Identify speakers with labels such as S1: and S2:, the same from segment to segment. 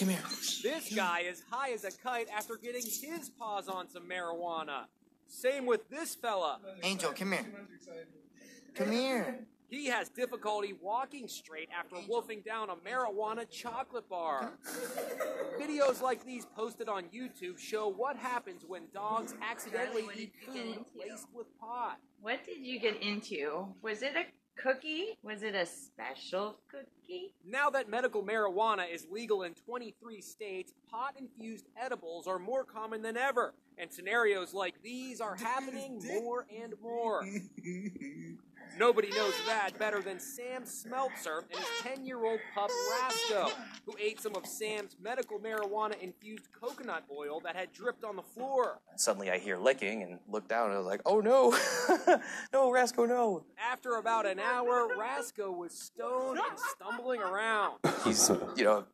S1: come here.
S2: This guy is high as a kite after getting his paws on some marijuana. Same with this fella.
S1: Angel, come here. Come here.
S2: He has difficulty walking straight after wolfing down a marijuana chocolate bar. Videos like these posted on YouTube show what happens when dogs accidentally
S3: what did
S2: eat food
S3: into?
S2: laced with pot.
S3: What did you get into? Was it a cookie? Was it a special cookie?
S2: Now that medical marijuana is legal in 23 states, pot infused edibles are more common than ever, and scenarios like these are happening more and more. Nobody knows that better than Sam Smeltzer and his 10 year old pup Rasco, who ate some of Sam's medical marijuana infused coconut oil that had dripped on the floor.
S4: Suddenly I hear licking and look down and I was like, oh no, no, Rasco, no.
S2: After about an hour, Rasco was stoned and stumbling around.
S4: He's, you know,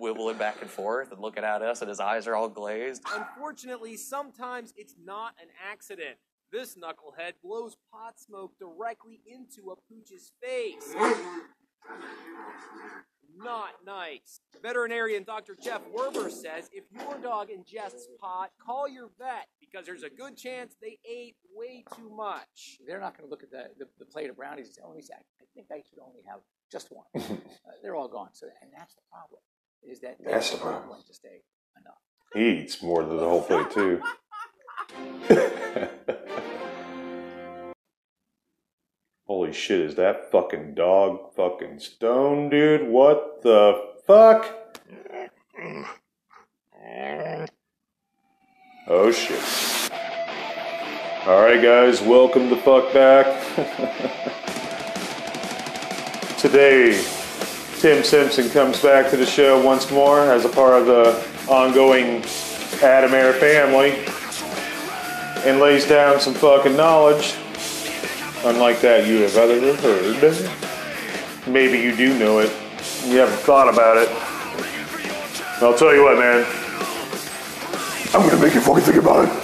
S4: wibbling back and forth and looking at us and his eyes are all glazed.
S2: Unfortunately, sometimes it's not an accident. This knucklehead blows pot smoke directly into a pooch's face. Not nice. Veterinarian Dr. Jeff Werber says if your dog ingests pot, call your vet because there's a good chance they ate way too much.
S5: They're not going to look at the, the, the plate of brownies and say, oh, let me see, I I think I should only have just one. uh, they're all gone. So, and that's the problem, is that
S6: That's the problem.
S5: going to stay enough.
S6: He eats more than the whole plate too. Holy shit, is that fucking dog fucking stone, dude? What the fuck? Oh shit. Alright, guys, welcome the fuck back. Today, Tim Simpson comes back to the show once more as a part of the ongoing Adamare family and lays down some fucking knowledge. Unlike that you have ever heard. Maybe you do know it. You haven't thought about it. I'll tell you what, man. I'm gonna make you fucking think about it.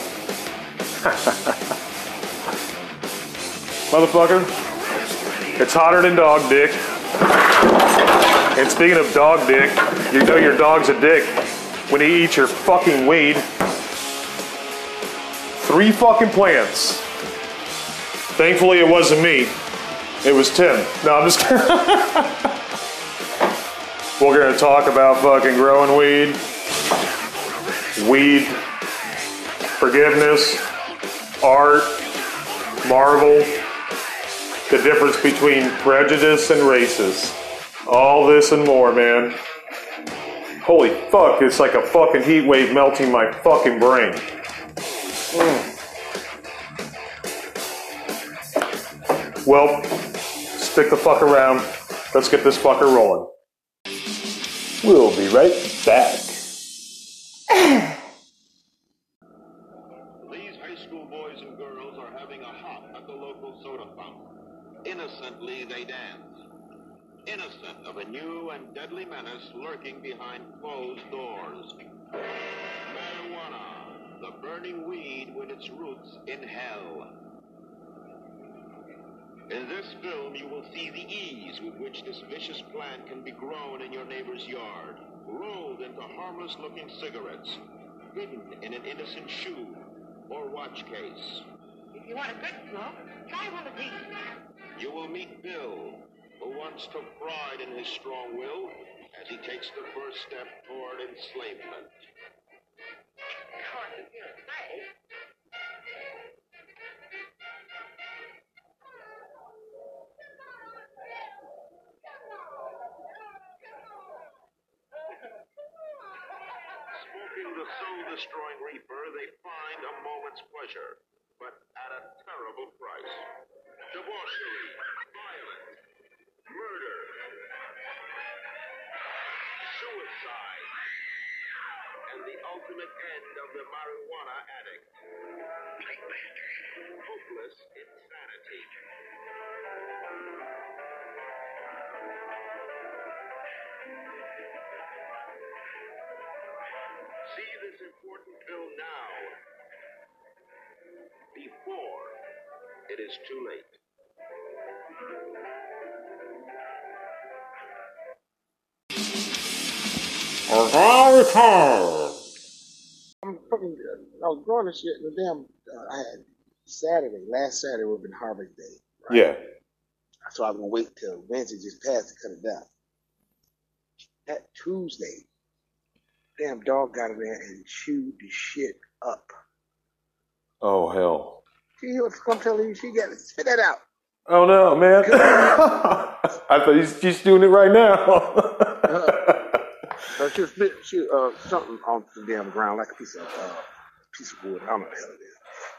S6: Motherfucker, it's hotter than dog dick. And speaking of dog dick, you know your dog's a dick when he eats your fucking weed. Three fucking plants. Thankfully, it wasn't me. It was Tim. No, I'm just kidding. We're gonna talk about fucking growing weed, weed, forgiveness, art, Marvel, the difference between prejudice and races. All this and more, man. Holy fuck, it's like a fucking heat wave melting my fucking brain. Mm. Well, stick the fuck around. Let's get this fucker rolling. We'll be right back.
S7: of a new and deadly menace lurking behind closed doors. Marijuana, the burning weed with its roots in hell. In this film, you will see the ease with which this vicious plant can be grown in your neighbor's yard, rolled into harmless looking cigarettes, hidden in an innocent shoe or watch case.
S8: If you want a good smoke, try one of these.
S7: You will meet Bill, who once took pride in his strong will as he takes the first step toward enslavement. The soul-destroying reaper, they find a moment's pleasure, but at a terrible price. Debauchery, violence, murder, suicide, and the ultimate end of the marijuana addict. Hopeless insanity. See this important bill now before it is too late.
S9: I'm fucking. I was growing this shit. And the damn. Uh, I had Saturday. Last Saturday would have been Harvest Day.
S6: Yeah.
S9: So I was gonna wait till Wednesday just passed to cut it down. That Tuesday, damn dog got in there and chewed the shit up.
S6: Oh hell.
S9: She was come telling you she got to spit that out.
S6: Oh no, man. I thought he's just doing it right now.
S9: Uh, she was spit she uh something on the damn ground like a piece of uh piece of wood. I don't know what the hell it is.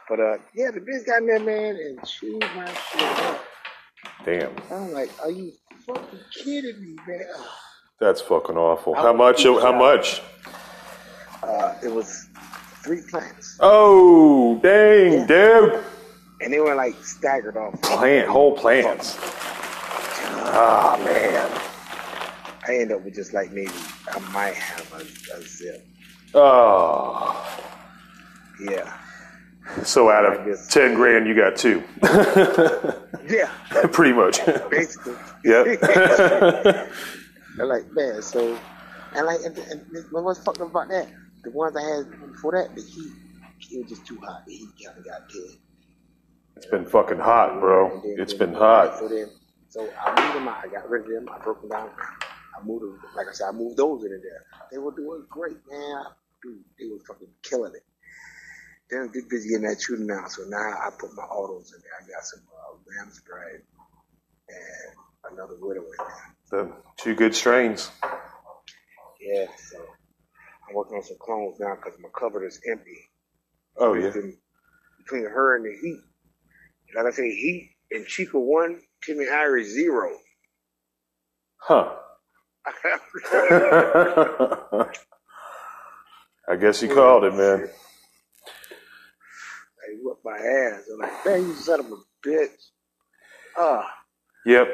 S9: But uh yeah, the bitch got in there, man, and chewed my shit up.
S6: Damn.
S9: I'm like, are you fucking kidding me, man?
S6: That's fucking awful. How much? How much?
S9: Uh, it was three plants,
S6: Oh, dang, dude.
S9: and they were like staggered off.
S6: Plant, whole plants. Ah, man.
S9: I end up with just like maybe I might have a, a zip.
S6: Oh.
S9: Yeah,
S6: So out of 10 grand, you got two.
S9: yeah,
S6: Pretty much.
S9: basically.
S6: Yep.
S9: I'm like, man, so, and like, and, and what's fucked up about that? The ones I had before that, the heat, it was just too hot. The heat kind of got dead.
S6: it's been fucking hot, bro.
S9: Then-
S6: It's
S9: then-
S6: been hot.
S9: So then, so I moved them out. I got rid of them. I broke them down. I moved them. Like I said, I moved those in there. They were doing great, man. Dude, they were fucking killing it. Then I get busy getting that shooting now. So now I put my autos in there. I got some uh, ram spray and another widow in there.
S6: The two good strains.
S9: Yeah, so I'm working on some clones now because my cupboard is empty.
S6: Oh, yeah.
S9: Between, between her and the heat. Like I say, heat and Chica one, Timmy Irish zero.
S6: Huh. I guess you called it, man.
S9: They whooped my ass. I'm like, man, you son of a bitch. Ah,
S6: Yep.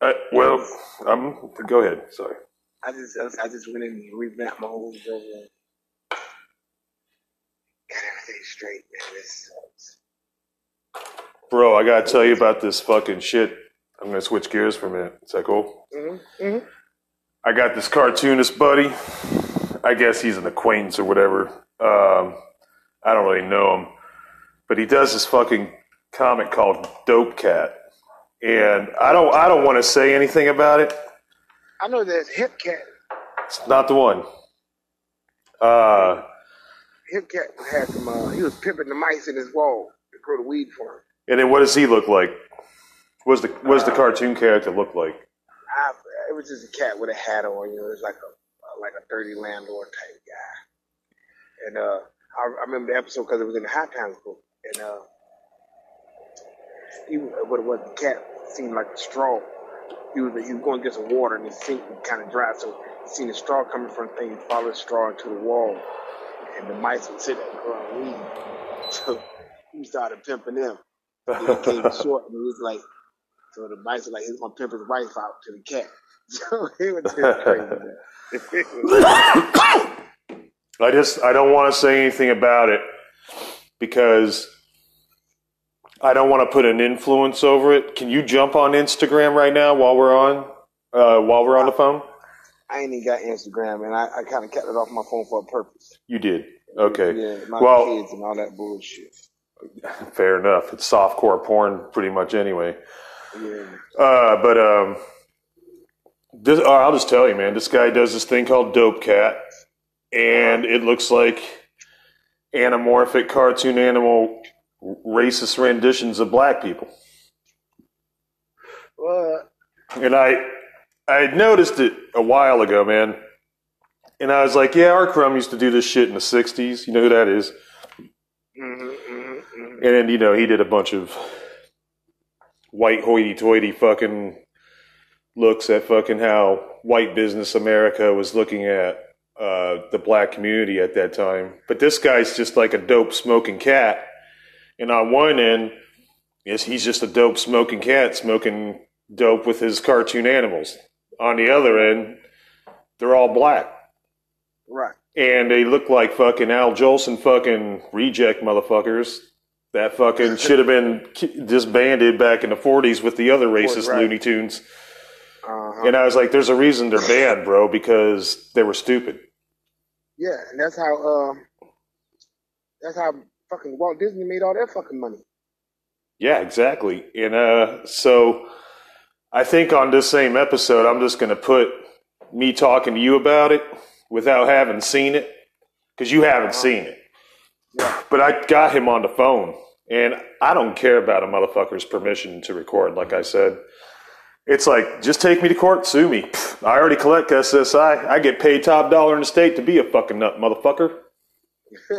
S6: Uh, well, um, go ahead. Sorry.
S9: I just, I just went in and revamped my whole building. Got everything straight, man. This sucks.
S6: Bro, I gotta tell you about this fucking shit. I'm gonna switch gears for a minute. Is that cool?
S9: Mm-hmm. Mm-hmm.
S6: I got this cartoonist buddy. I guess he's an acquaintance or whatever. Um, I don't really know him, but he does this fucking comic called Dope Cat, and I don't I don't want to say anything about it.
S9: I know that Hip Cat,
S6: It's not the one. Uh,
S9: Hip Cat had some, uh, he was pimping the mice in his wall to grow the weed for him.
S6: and then what does he look like? What's the what's the cartoon character look like?
S9: It was just a cat with a hat on, you know, it was like a like a dirty landlord type guy. And uh, I, I remember the episode because it was in the Hot Times book, and uh, he what it was the cat seemed like a straw. He was he was going to get some water and it seemed kind of dry, so he seen the straw coming from the thing, he followed the straw into the wall, and the mice would sit there and grow weed. So he started pimping them. He came short, and he was like, so the mice like, he's gonna pimp his wife out to the cat. So it was just crazy.
S6: I just I don't want to say anything about it because I don't want to put an influence over it. Can you jump on Instagram right now while we're on uh, while we're on the phone?
S9: I ain't even got Instagram, and I, I kind of kept it off my phone for a purpose.
S6: You did. Okay.
S9: Yeah, my
S6: Well-
S9: kids and all that bullshit.
S6: Fair enough. It's softcore porn pretty much anyway.
S9: Yeah.
S6: Uh, but um, this, uh, I'll just tell you, man. This guy does this thing called Dope Cat, and it looks like anamorphic cartoon animal racist renditions of black people.
S9: Well,
S6: And I, I had noticed it a while ago, man. And I was like, yeah, R. Crumb used to do this shit in the '60s. You know who that is?
S9: mm-hmm, mm-hmm, mm-hmm.
S6: And then, you know, he did a bunch of white hoity-toity fucking looks at fucking how white business America was looking at uh, the black community at that time. But this guy's just like a dope smoking cat. And on one end, is he's just a dope smoking cat smoking dope with his cartoon animals. On the other end, they're all black
S9: Right.
S6: and they look like fucking Al Jolson fucking reject motherfuckers that fucking should have been disbanded back in the 40s with the other racist
S9: Right.
S6: Looney Tunes.
S9: Uh-huh.
S6: And I was like, there's a reason they're banned, bro, because they were stupid.
S9: Yeah, and that's how uh, that's how fucking Walt Disney made all their fucking money.
S6: Yeah, exactly. And uh, so I think on this same episode, I'm just going to put me talking to you about it without having seen it because you haven't seen it. But I got him on the phone, and I don't care about a motherfucker's permission to record, like I said. It's like, just take me to court, sue me. Pfft, I already collect SSI. I get paid top dollar in the state to be a fucking nut, motherfucker.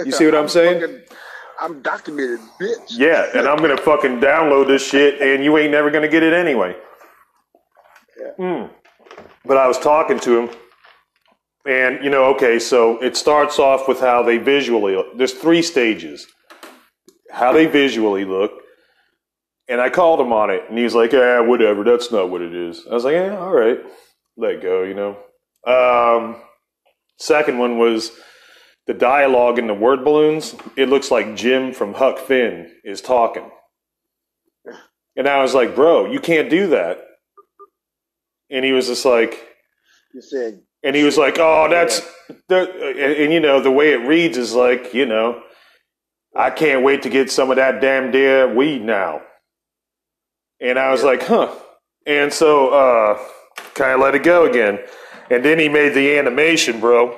S6: You see what I'm saying?
S9: fucking- I'm documented, bitch.
S6: Yeah, and I'm gonna fucking download this shit, and you ain't never gonna get it anyway. Hmm. But I was talking to him, and you know, okay, so it starts off with how they visually. There's three stages. How they visually look, and I called him on it, and he's like, "Yeah, whatever. That's not what it is." I was like, "Yeah, all right, let go." You know. Um, second one was the dialogue in the word balloons, it looks like Jim from Huck Finn is talking. And I was like, bro, you can't do that. And he was just like,
S9: You said
S6: and he was like, oh, that's, the, and, and you know, the way it reads is like, you know, I can't wait to get some of that damn dear weed now. And I was like, huh. And so, uh, kind of let it go again. And then he made the animation, bro.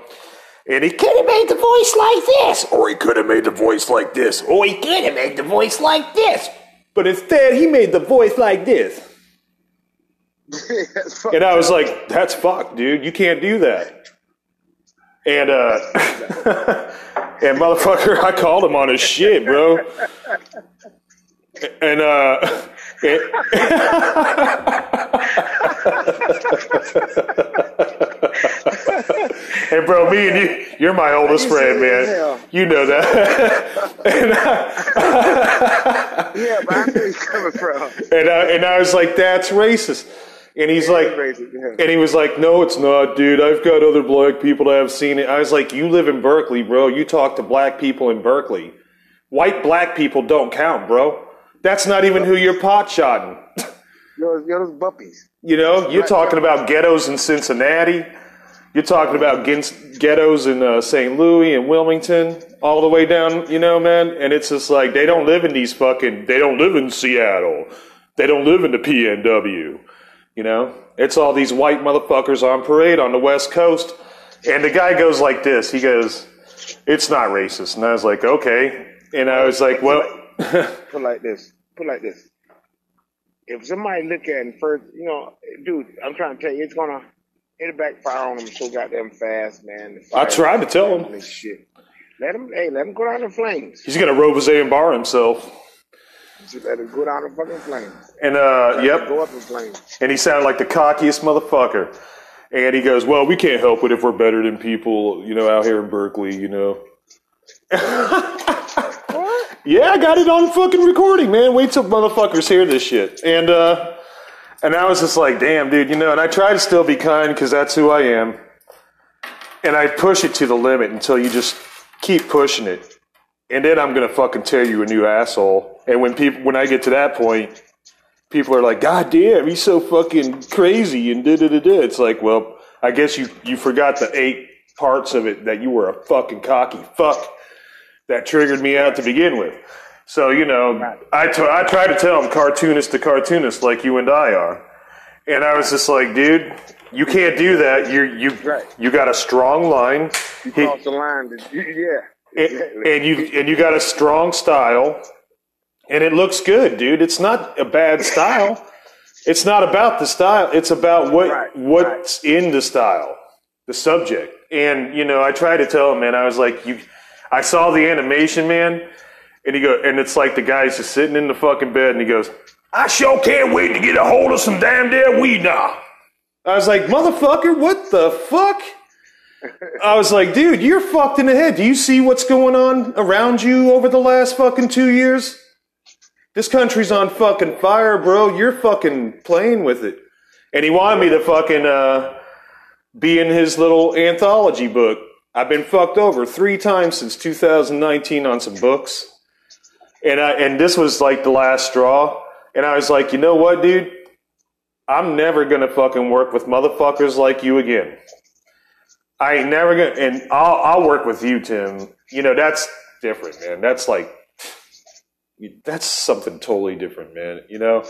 S6: And he could have made the voice like this, or he could have made the voice like this, or he could have made the voice like this. But instead, he made the voice like this. And I was like, that's fucked, dude. You can't do that. And, uh, and motherfucker, I called him on his shit, bro. And, uh, and bro, me and you, you're my oldest friend, man. You know that. and, I,
S9: yeah, but I where he's coming from.
S6: and, I, and I was like, that's racist. And he's like,
S9: Crazy,
S6: and he was like, no, it's not, dude. I've got other black people that have seen it. I was like, you live in Berkeley, bro. You talk to black people in Berkeley. White black people don't count, bro. That's not even who you're pot shotting.
S9: Yo, yo, those buppies.
S6: You know, you're talking about ghettos in Cincinnati. You're talking about ghettos in uh, St. Louis and Wilmington, all the way down, you know, man. And it's just like they don't live in these fucking. They don't live in Seattle. They don't live in the PNW. You know, it's all these white motherfuckers on parade on the West Coast. And the guy goes like this. He goes, "It's not racist." And I was like, "Okay." And I was like, "Well."
S9: Put like this. Put like this. If somebody look at it first, you know, dude, I'm trying to tell you, it's gonna it'll backfire on them so goddamn fast, man.
S6: I tried to tell him.
S9: and Shit. Let him, hey, let him go down in flames.
S6: He's gonna Rose and bar himself.
S9: Just let go down in fucking flames.
S6: And uh, yep.
S9: Go up in flames.
S6: And he sounded like the cockiest motherfucker. And he goes, "Well, we can't help it if we're better than people, you know, out here in Berkeley, you know." yeah, I got it on fucking recording, man. Wait till motherfuckers hear this shit. And uh, and I was just like, "Damn, dude," you know. And I try to still be kind because that's who I am. And I push it to the limit until you just keep pushing it. And then I'm gonna fucking tear you a new asshole. And when people, when I get to that point, people are like, God damn, he's so fucking crazy and da da da da. It's like, well, I guess you you forgot the eight parts of it that you were a fucking cocky fuck that triggered me out to begin with. So you know, I t- I try to tell him cartoonist to cartoonist like you and I are, and I was just like, dude, you can't do that. You you
S9: Right.
S6: you got a strong line.
S9: You cross the line. Yeah.
S6: and, and you and you got a strong style, and it looks good, dude. It's not a bad style. It's not about the style. It's about what
S9: Right,
S6: what's in the style, the subject. And you know, I tried to tell him, man. I was like, you. I saw the animation, man, and he go, and it's like the guy's just sitting in the fucking bed, and he goes, "I sure can't wait to get a hold of some damn damn weed now." I was like, motherfucker, what the fuck? I was like, dude, you're fucked in the head. Do you see what's going on around you over the last fucking two years? This country's on fucking fire, bro. You're fucking playing with it. And he wanted me to fucking uh, be in his little anthology book. I've been fucked over three times since 2019 on some books. And I and this was like the last straw. And I was like, you know what, dude? I'm never gonna fucking work with motherfuckers like you again. I ain't never gonna, and I'll I'll work with you, Tim. You know that's different, man. That's like that's something totally different, man. You know,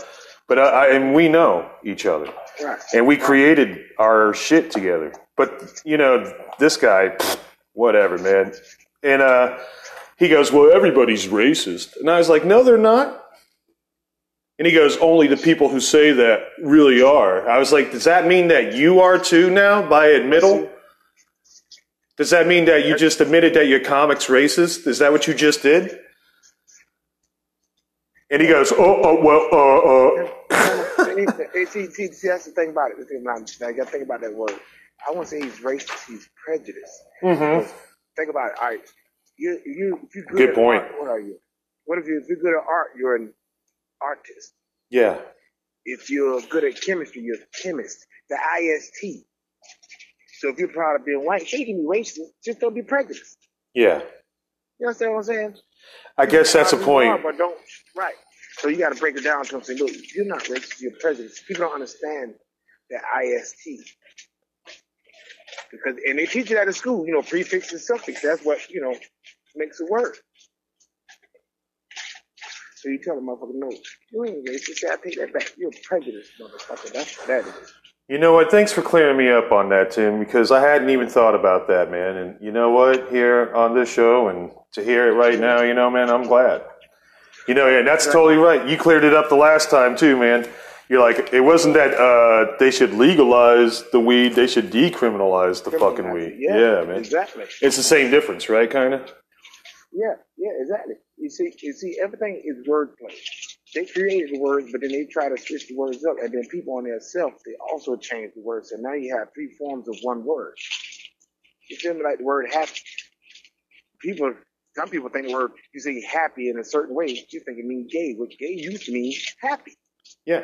S6: but I, I and we know each other,
S9: Right.
S6: and we created our shit together. But you know, this guy, whatever, man. And uh, he goes, "Well, everybody's racist," and I was like, "No, they're not." And he goes, "Only the people who say that really are." I was like, "Does that mean that you are too now by admittal?" Does that mean that you just admitted that your comic's racist? Is that what you just did? And he goes, "Oh, oh well, uh, uh."
S9: See, see, see, that's the thing about it. The thing about it. I got to think about that word. I won't say he's racist. He's prejudiced.
S6: Mhm.
S9: Think about it. All right, you, you, if you're good,
S6: Good
S9: at
S6: point.
S9: Art, what are you? What if you, if you're good at art? You're an artist.
S6: Yeah,
S9: If you're good at chemistry, you're a chemist. The IST. So if you're proud of being white, you can be racist. Just don't be prejudiced.
S6: yeah.
S9: You understand what I'm saying?
S6: I guess that's a
S9: Proud of who you are,
S6: point.
S9: But don't right. So you got to break it down to them. Look, you're not racist. You're prejudiced. People don't understand the IST because, and they teach you that in school. You know, prefix and suffix. That's what you know makes a word. So you tell them, motherfucker, no, you ain't racist. Say, I take that back. You're prejudiced, motherfucker. That's what that is.
S6: You know what? Thanks for clearing me up on that, Tim, because I hadn't even thought about that, man. And you know what? Here on this show and to hear it right now, you know, man, I'm glad. You know, and that's totally right. You cleared it up the last time too, man. You're like, it wasn't that uh, they should legalize the weed; they should decriminalize the fucking weed.
S9: Yeah,
S6: man.
S9: exactly.
S6: It's the same difference, right? Kind of.
S9: Yeah, yeah, exactly. You see, you see, everything is wordplay. They created the words, but then they try to switch the words up, and then people on their self they also change the words. and now you have three forms of one word. You feel me? Like the word happy. People, some people think the word you say happy in a certain way. You think it means gay, which gay used to mean happy.
S6: Yeah.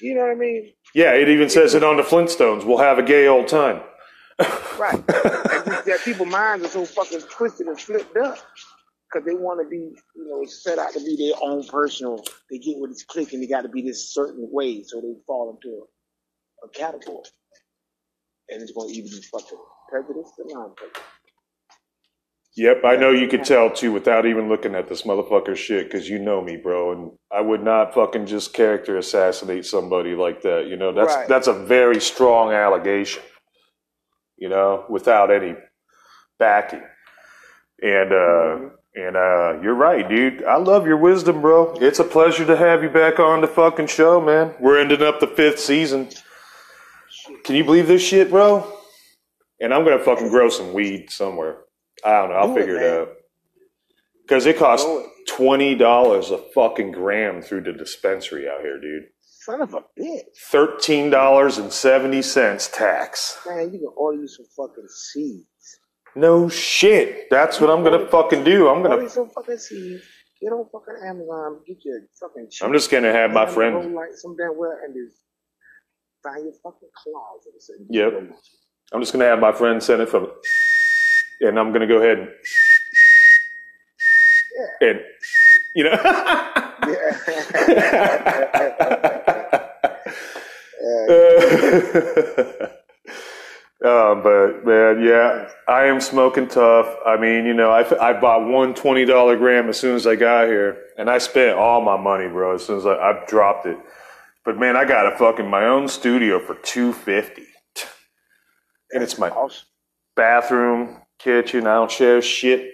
S9: You know what I mean?
S6: Yeah. It even says it on the Flintstones. We'll have a gay old time.
S9: Right. and that people's minds are so fucking twisted and flipped up because they want to be, you know, set out to be their own personal. They get with this clique and they got to be this certain way, so they fall into a, a category. And it's going to either be fucking prejudice or non-prejudice.
S6: Yep, I know you could tell too without even looking at this motherfucker shit because you know me, bro, and I would not fucking just character assassinate somebody like that. You know, that's
S9: Right.
S6: that's a very strong allegation. You know, without any backing, and uh, and uh, you're right, dude. I love your wisdom, bro. It's a pleasure to have you back on the fucking show, man. We're ending up the fifth season. Can you believe this shit, bro? And I'm gonna fucking grow some weed somewhere. I don't know. I'll
S9: Do
S6: figure it,
S9: man.
S6: out. Because it costs
S9: Do
S6: twenty dollars a fucking gram through the dispensary out here, dude.
S9: Son of a bitch.
S6: Thirteen dollars and seventy cents tax.
S9: Man, you can order you some fucking seeds.
S6: No shit. That's what I'm gonna fucking do. I'm gonna.
S9: order some fucking seeds. Get on fucking Amazon. Get your fucking cheap
S6: I'm just gonna have my friend.
S9: Like some damn well and just find your fucking closet.
S6: Yep. I'm just gonna have my friend send it from, and I'm gonna go ahead and, and you know. um, but man, yeah, I am smoking tough. I mean, you know, I, I bought one twenty dollar gram as soon as I got here, and I spent all my money, bro. As soon as I, I dropped it, but man, I got a fucking my own studio for two fifty, and it's my
S9: Awesome.
S6: bathroom, kitchen. I don't share shit.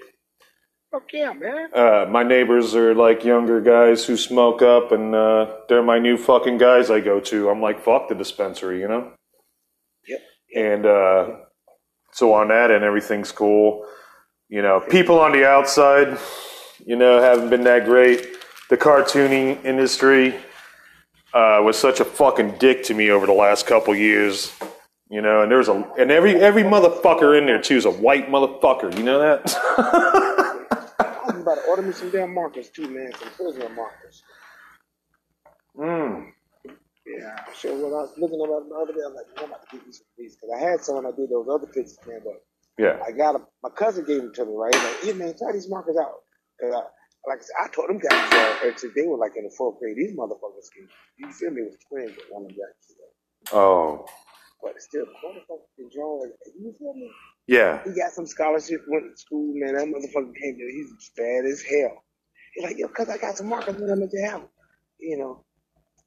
S9: Fuck yeah, man.
S6: Uh, my neighbors are like younger guys who smoke up, and uh, they're my new fucking guys I go to. I'm like, fuck the dispensary, you know?
S9: Yep.
S6: And uh, so on that end, everything's cool. You know, people on the outside, you know, haven't been that great. The cartooning industry uh, was such a fucking dick to me over the last couple years. You know, and there's a and every every motherfucker in there too is a white motherfucker. You know that?
S9: I was about to order me some damn markers too, man. Some prisoner markers.
S6: Mmm.
S9: Yeah, sure. When I was looking at the other day, I'm like, I'm about to get me some of these because I had some when I did those other pictures, man. But
S6: Yeah.
S9: I got them. My cousin gave them to me, right? He's like, yeah, man, try these markers out. Cause I, like I said, I told them guys uh, they were like in the fourth grade. These motherfuckers can you feel me? It was twins with one of them guys.
S6: Oh,
S9: But still, motherfucker can draw. You feel me?
S6: yeah.
S9: He got some scholarship, went to school, man. That motherfucker came there. He's bad as hell. He's like, yo, cuz I got some markers in them to have 'em," You know?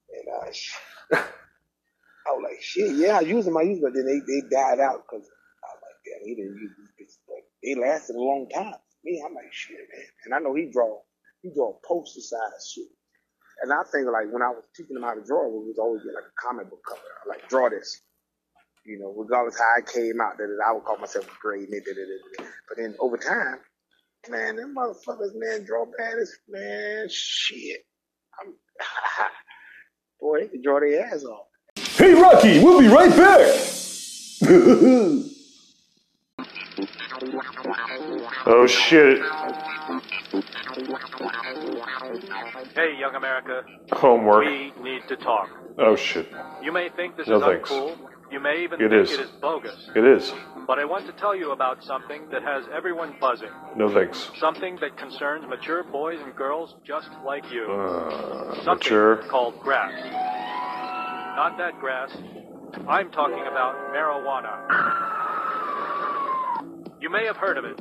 S9: And uh, sh- I was like, shit, yeah, I use them, I use them. But then they, they died out because I was like, damn, he didn't use these bitches. But they lasted a long time. Me, I'm like, shit, man. And I know he draw, he draw poster size shit. And I think like when I was teaching him how to draw, we was always get like a comic book cover, like draw this. You know, regardless how I came out, that I would call myself a da. But then over time, man, them motherfuckers, man, draw bad as man, shit. I'm, boy, they can draw their ass off.
S6: Hey, Rocky, we'll be right back. oh shit!
S10: Hey, young America.
S6: Homework.
S10: We need to talk.
S6: Oh shit!
S10: You may think this
S6: No
S10: is
S6: thanks.
S10: uncool. You may even
S6: It
S10: think
S6: is.
S10: it is bogus.
S6: It is.
S10: But I want to tell you about something that has everyone buzzing.
S6: No thanks.
S10: Something that concerns mature boys and girls just like you.
S6: Uh,
S10: Something
S6: mature.
S10: called grass. Not that grass. I'm talking about marijuana. You may have heard of it.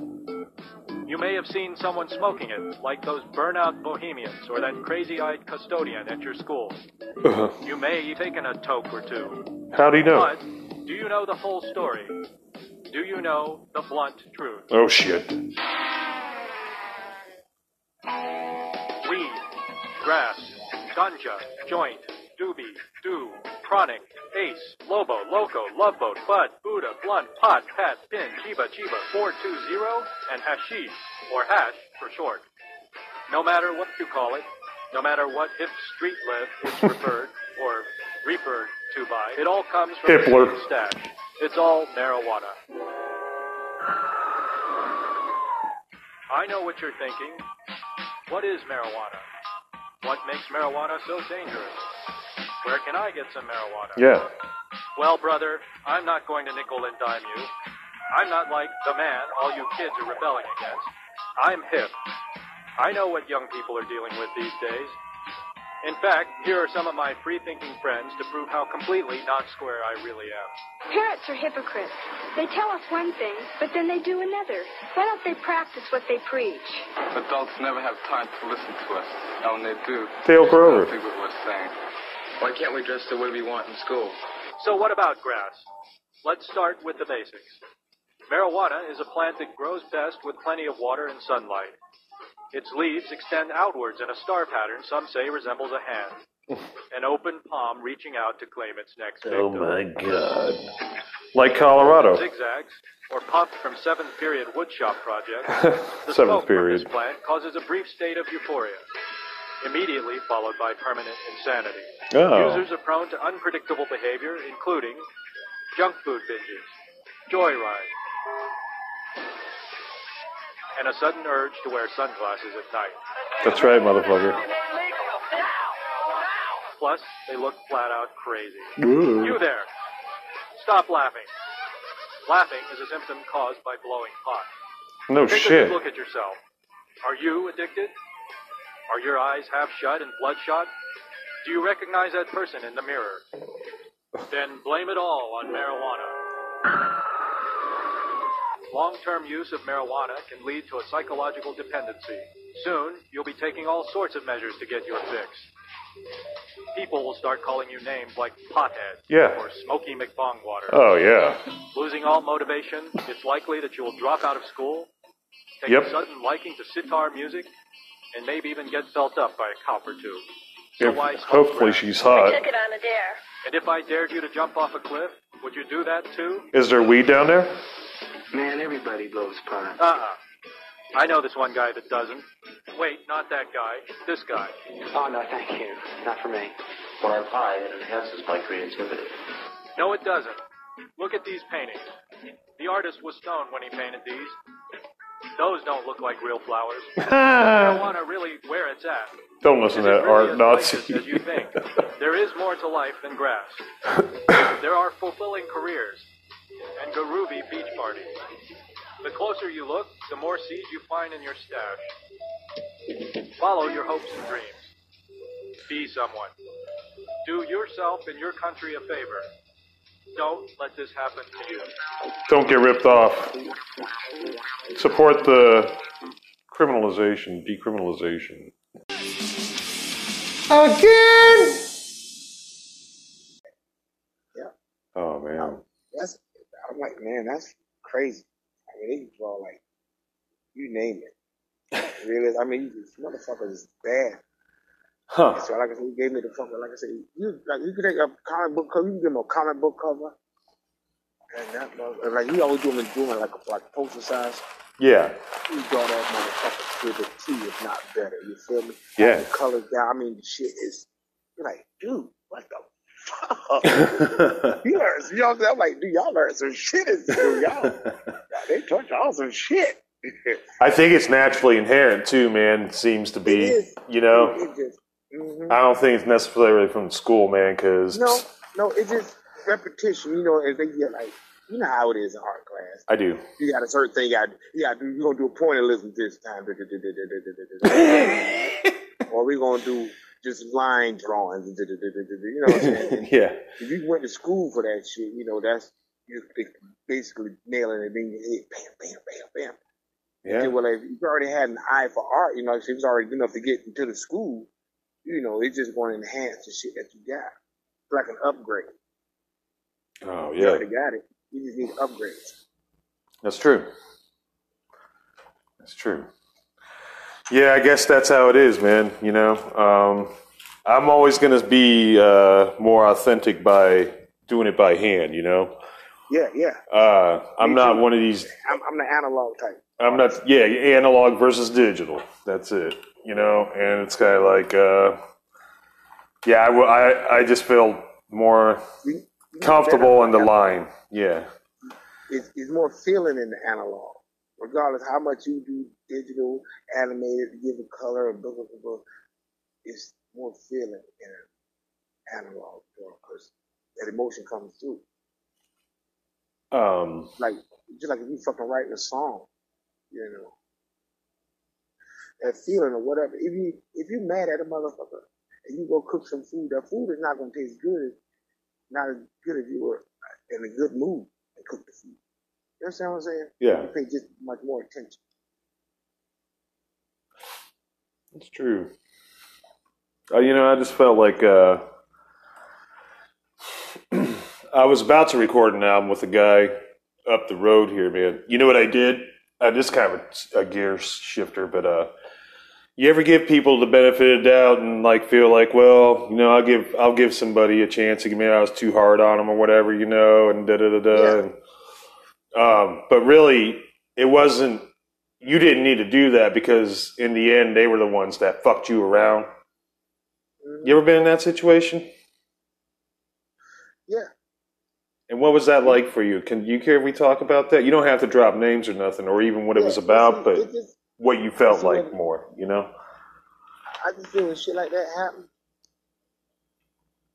S10: You may have seen someone smoking it, like those burnout bohemians or that crazy-eyed custodian at your school.
S6: Uh-huh.
S10: You may have taken a toke or two.
S6: How do you know?
S10: But do you know the whole story? Do you know the blunt truth?
S6: Oh shit!
S10: Weed, grass, ganja, joint, doobie, do, chronic, ace, lobo, loco, love boat, bud, buddha, blunt, pot, pat, pin, chiba, chiba, 420, and hashish, or hash for short. No matter what you call it, no matter what if street live is referred or referred to by, it all comes from the
S6: Hippler.
S10: same stash. It's all marijuana. I know what you're thinking. What is marijuana? What makes marijuana so dangerous? Where can I get some marijuana?
S6: Yeah.
S10: Well, brother, I'm not going to nickel and dime you. I'm not like the man all you kids are rebelling against. I'm hip. I know what young people are dealing with these days. In fact, here are some of my free thinking friends to prove how completely not square I really am.
S11: Parents are hypocrites. They tell us one thing, but then they do another. Why don't they practice what they preach?
S12: Adults never have time to listen to us. And when they do,
S6: Dale Grover.
S12: they don't think what we're saying. Why can't we dress the way we want in school?
S10: So, what about grass? Let's start with the basics. Marijuana is a plant that grows best with plenty of water and sunlight. Its leaves extend outwards in a star pattern some say resembles a hand. An open palm reaching out to claim its next oh victim.
S6: Oh my god. Like Colorado.
S10: Zigzags, or puffed from seventh period woodshop projects, the
S6: Seventh
S10: smoke
S6: period.
S10: from this plant causes a brief state of euphoria, immediately followed by permanent insanity.
S6: Oh.
S10: Users are prone to unpredictable behavior, including junk food binges, joyride, and a sudden urge to wear sunglasses at night.
S6: That's right, motherfucker.
S10: Plus, they look flat out crazy.
S6: Ooh.
S10: You there! Stop laughing. Laughing is a symptom caused by blowing pot.
S6: No
S10: Take
S6: shit.
S10: look at yourself. Are you addicted? Are your eyes half shut and bloodshot? Do you recognize that person in the mirror? Then blame it all on marijuana. Long term use of marijuana can lead to a psychological dependency. Soon, you'll be taking all sorts of measures to get your fix. People will start calling you names like Pothead
S6: Yeah.
S10: or Smoky McBongwater.
S6: Oh yeah.
S10: Losing all motivation, it's likely that you will drop out of school, take
S6: Yep.
S10: a sudden liking to sitar music, and maybe even get felt up by a cop or two. So
S6: If,
S10: why smoke
S6: hopefully
S10: grass?
S6: she's hot.
S11: it on a dare.
S10: And if I dared you to jump off a cliff, would you do that too?
S6: Is there weed down there?
S12: Man, everybody blows pot.
S10: Uh-uh. I know this one guy that doesn't. Wait, not that guy. This guy.
S12: Oh, no, thank you. Not for me.
S13: When I buy, it enhances my creativity.
S10: No, it doesn't. Look at these paintings. The artist was stoned when he painted these. Those don't look like real flowers. Marijuana really where it's at.
S6: Don't listen to
S10: Is it
S6: that
S10: really
S6: art
S10: as
S6: Nazi.
S10: as you think? There is more to life than grass. there are fulfilling careers and Garubi beach parties. The closer you look, the more seeds you find in your stash. Follow your hopes and dreams. Be someone. Do yourself and your country a favor. Don't let this happen to you.
S6: Don't get ripped off. Support the criminalization, decriminalization. Again!
S9: Yeah.
S6: Oh, man.
S9: I'm like, man, that's crazy. I mean, they can draw like you name it. Really, I mean, this motherfucker is bad.
S6: Huh.
S9: So like I said, he gave me the fucking like I said, you like you could take a comic book cover, you can give him a comic book cover, and that like he always doing doing like a like poster size.
S6: Yeah.
S9: You draw that motherfucker to the T, if not better. You feel me?
S6: Yeah.
S9: The colors down. I mean, the shit is. You're like, dude, what the fuck? you learn, you know, I'm like, dude, y'all learn some shit in school, y'all. they taught y'all some shit.
S6: I think it's naturally inherent, too, man. It seems to be,
S9: It
S6: you know?
S9: It just, mhm.
S6: I don't think it's necessarily from school, man, because
S9: No, no, it's just repetition. You know, as they get like, you know how it is in art class.
S6: I do.
S9: You got a certain thing. You got, you got. You're gonna do a pointillism this time, or we're gonna do just line drawings. You know what I'm saying?
S6: Yeah.
S9: If you went to school for that shit, you know that's you're basically nailing it in your head. Bam, bam, bam, bam.
S6: Yeah.
S9: And well, if you already had an eye for art, you know, if it was already good enough to get into the school, you know, it's just going to enhance the shit that you got. It's like an upgrade.
S6: Oh,
S9: You
S6: yeah.
S9: already got it. You just need upgrades.
S6: That's true. That's true. Yeah, I guess that's how it is, man. You know, um, I'm always going to be uh, more authentic by doing it by hand, you know?
S9: Yeah, yeah.
S6: Uh, I'm
S9: Me
S6: not
S9: too.
S6: one of these,
S9: I'm, I'm the analog type.
S6: I'm not, yeah, analog versus digital. That's it, you know? And it's kind of like, uh, yeah, I just feel more comfortable in the line. Yeah.
S9: It's, it's more feeling in the analog, regardless how much you do digital, animated, give a color, blah, blah, blah, blah. It's more feeling in an analog because that emotion comes through.
S6: Um,
S9: Like just like if you fucking writing a song, you know, that feeling or whatever. If you if you mad at a motherfucker and you go cook some food, that food is not gonna taste good. Not as good if you were in a good mood and cook the food. You understand what I'm saying?
S6: Yeah.
S9: You pay just much more attention.
S6: It's true. Uh, you know, I just felt like uh, I was about to record an album with a guy up the road here, man. You know what I did? Uh, this is kind of a, a gear shifter, but uh, you ever give people the benefit of the doubt and like feel like, well, you know, I'll give I'll give somebody a chance. Maybe I was too hard on them or whatever, you know, and da da da da. Um, but really, it wasn't. You didn't need to do that because in the end, they were the ones that fucked you around. You ever been in that situation?
S9: Yeah.
S6: And what was that like for you? Can you care if we talk about that? You don't have to drop names or nothing, or even what it was
S9: Yeah,
S6: about,
S9: it
S6: but
S9: just-
S6: what you felt like more. You know?
S9: I just feel when shit like that happen,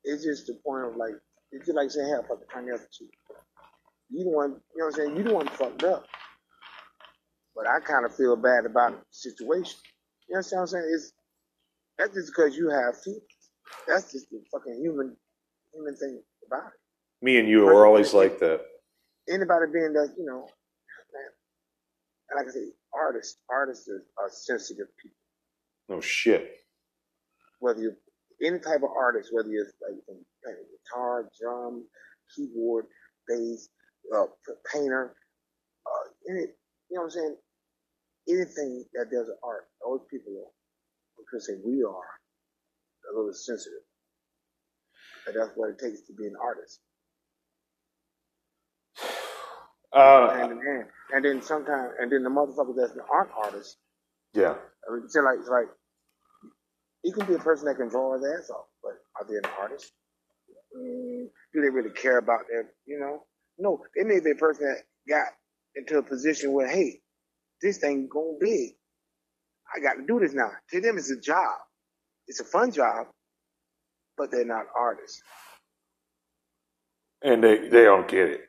S9: it's just the point of like, it's just like saying, hey, I fucked the other cheek. You the one, you know what I'm saying? You the one fucked up. But I kind of feel bad about the situation. You understand what I'm saying? It's, that's just because you have feelings. That's just the fucking human, human thing about it.
S6: Me and you are always like that.
S9: Anybody being that, you know, man, like I say, artists, artists are, are sensitive people.
S6: No shit.
S9: whether you're any type of artist, whether you're like playing guitar, drum, keyboard, bass, uh, painter, uh, any, you know what I'm saying? Anything that does art, those people are, because say we are a little sensitive. And that's what it takes to be an artist.
S6: Uh,
S9: hand in hand. And then sometimes, and then the motherfuckers that's the art artists,
S6: yeah.
S9: I mean, it's like, it's like, you can be a person that can draw his ass off, but are they an artist? Mm, do they really care about their, you know? No, it may be a person that got into a position where, hey, this thing going big. I got to do this now. To them, it's a job. It's a fun job, but they're not artists.
S6: And they, they don't get it.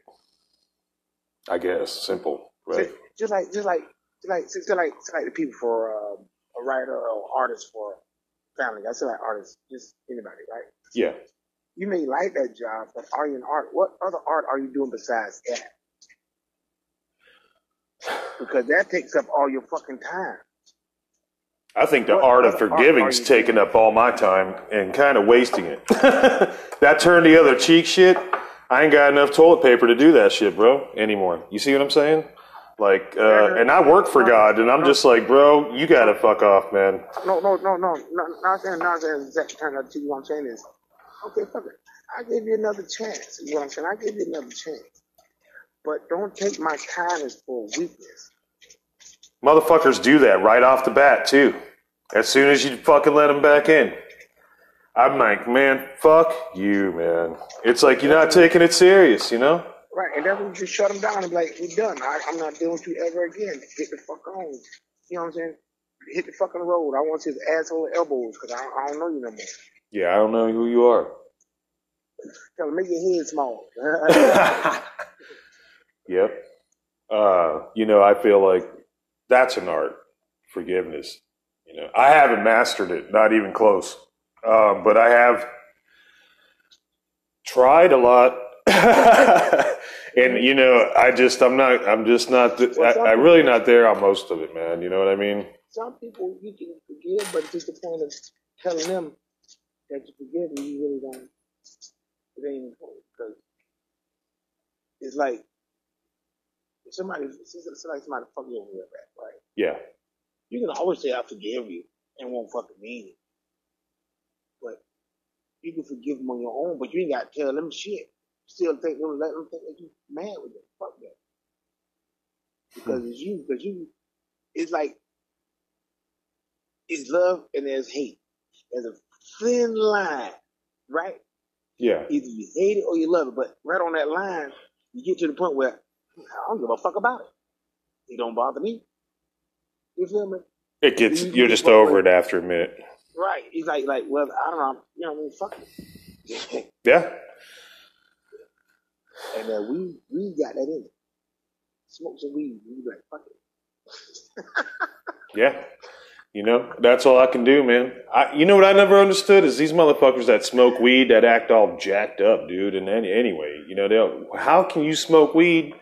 S6: I guess. Simple. Right?
S9: Just like, just like, just like, just like, just like the people for uh, a writer or artist for family. I say like artist, just anybody, right?
S6: Yeah.
S9: You may like that job, but are you an art? What other art are you doing besides that? Because that takes up all your fucking time.
S6: I think the
S9: What
S6: art of
S9: art
S6: forgiving's
S9: are
S6: taking up all my time and kind of wasting it. that turn the other cheek shit, I ain't got enough toilet paper to do that shit, bro, anymore. You see what I'm saying? Like, uh, and I work for God, and I'm just like, bro, you gotta fuck off, man.
S9: No, no, no, no, no. Not saying, not saying exact turn out to you. What I'm saying is, okay, fuck it. I give you another chance. You know what I'm saying? I give you another chance. But don't take my kindness for weakness.
S6: Motherfuckers do that right off the bat, too. As soon as you fucking let them back in. I'm like, man, fuck you, man. It's like you're not taking it serious, you know?
S9: Right, and then we just shut them down and be like, we're done. I, I'm not dealing with you ever again. Get the fuck on. You know what I'm saying? Hit the fucking road. I want his asshole elbows because I, I don't know you no more.
S6: Yeah, I don't know who you are.
S9: Tell him, make your head small.
S6: Yep. Uh, you know, I feel like that's an art, forgiveness. You know, I haven't mastered it, not even close. Um, but I have tried a lot. and you know, I just, I'm not, I'm just not, th- I, I'm really not there on most of it, man. You know what I mean?
S9: Some people you can forgive, but just the point of telling them that you forgive and you really don't. It ain't important because it's like if somebody, it's like somebody fuck you over your back, right?
S6: Yeah.
S9: You can always say I forgive you and won't fucking mean it. But you can forgive them on your own, but you ain't got to tell them shit. Still think them, let them think that you mad with them. Fuck that. Because hmm. it's you, because you, it's like, it's love and there's hate. There's a thin line, right?
S6: Yeah.
S9: Either you hate it or you love it, but right on that line, you get to the point where I don't give a fuck about it. It don't bother me. You feel me?
S6: It gets, you're just over it after a minute.
S9: Right. He's like, like, well, I don't know, you know what I mean? Fuck it.
S6: Yeah.
S9: and uh, we we got that in it. Smoke some weed, we like, fuck it.
S6: Yeah. You know, that's all I can do, man. I, you know what I never understood is these motherfuckers that smoke weed that act all jacked up, dude. And any, anyway, you know, how can you smoke weed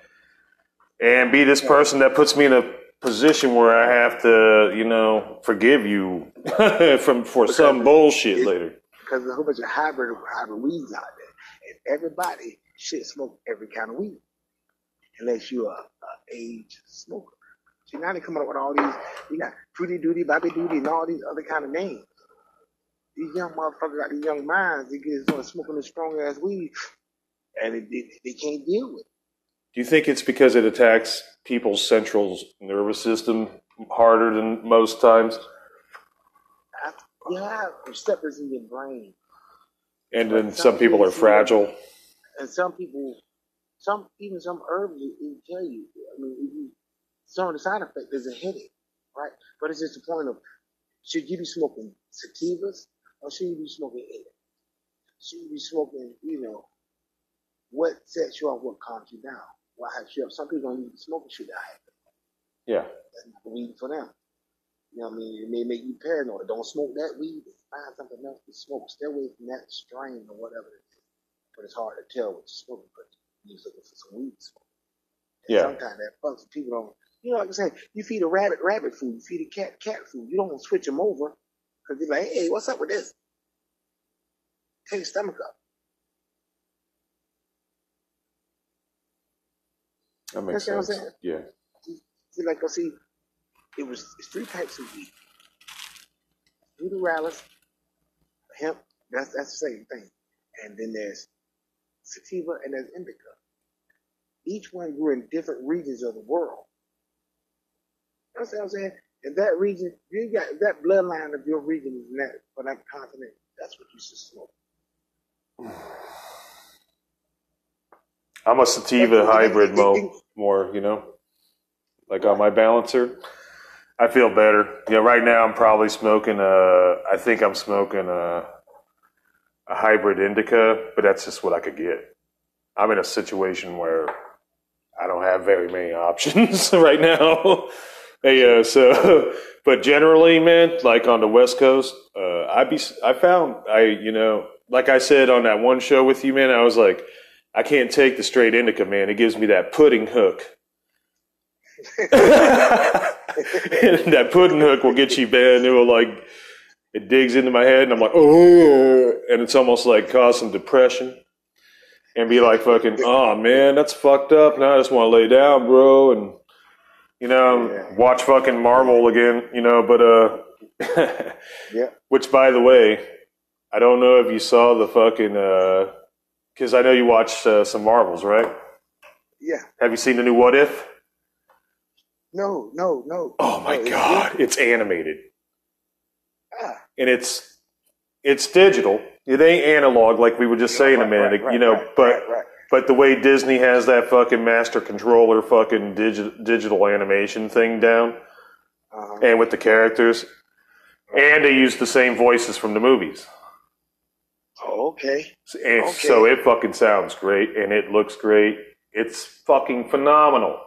S6: and be this person that puts me in a position where I have to, you know, forgive you from for some bullshit later?
S9: Because there's a whole bunch of hybrid hybrid weeds out there, and everybody should smoke every kind of weed, unless you're a, a age smoker. See now they're coming up with all these, you got Fruity Duty, Bobby Duty, and all these other kind of names. These young motherfuckers got these young minds. They get started smoking this strong ass weed, and it, they, they can't deal with. it.
S6: Do you think it's because it attacks people's central nervous system harder than most times?
S9: I, you have receptors in your brain.
S6: And then some people are fragile.
S9: and some people, some even some herbs will tell you. I mean, if you, some of the side effect is a headache, right? But it's just the point of should you be smoking sativas or should you be smoking air? Should you be smoking, you know, what sets you off, what calms you down, what hypes you up? Some people don't even smoke that hype.
S6: Yeah.
S9: That's not the weed for them. You know what I mean? It may make you paranoid. Don't smoke that weed. Find something else to smoke. Stay away from that strain or whatever it is. But it's hard to tell what you're smoking because you're looking for some weed to smoke. And
S6: Yeah.
S9: Sometimes that fucks people don't. You know, like I said, you feed a rabbit rabbit food, you feed a cat cat food. You don't switch them over because they're like, hey, what's up with this? Take your stomach up.
S6: That makes
S9: That's what I'm
S6: sense.
S9: saying.
S6: Yeah.
S9: See, like I see, it was three types of weed. Ruderalis, hemp, that's that's the same thing. And then there's sativa and there's indica. Each one grew in different regions of the world. That's what I'm saying. In that region, you got that bloodline of your region is that for that continent. That's what you should smoke.
S6: I'm a sativa hybrid mo more, you know, like on my balancer. I feel better. Yeah, right now I'm probably smoking a. I think I'm smoking a, a hybrid indica, but that's just what I could get. I'm in a situation where I don't have very many options right now. Hey, uh, so, but generally, man, like on the West Coast, uh, I be, I found, I, you know, like I said on that one show with you, man, I was like, I can't take the straight indica, man. It gives me that pudding hook. And that pudding hook will get you bad. It will like, it digs into my head, and I'm like, oh, and it's almost like cause some depression, and be like, fucking, oh man, that's fucked up. Now I just want to lay down, bro, and you know, watch fucking Marvel again, you know. But uh,
S9: yeah.
S6: Which, by the way, I don't know if you saw the fucking, uh because I know you watched uh, some Marvels, right?
S9: Yeah.
S6: Have you seen the new What If?
S9: No, no, no.
S6: Oh my
S9: No,
S6: god, it's animated,
S9: Ah.
S6: and it's it's digital. It ain't analog like we were just saying a minute, ago, you know. but but the way Disney has that fucking master controller, fucking digi- digital animation thing down,
S9: Uh-huh.
S6: and with the characters, and they use the same voices from the movies.
S9: Oh, okay.
S6: And
S9: Okay.
S6: so it fucking sounds great and it looks great. It's fucking phenomenal.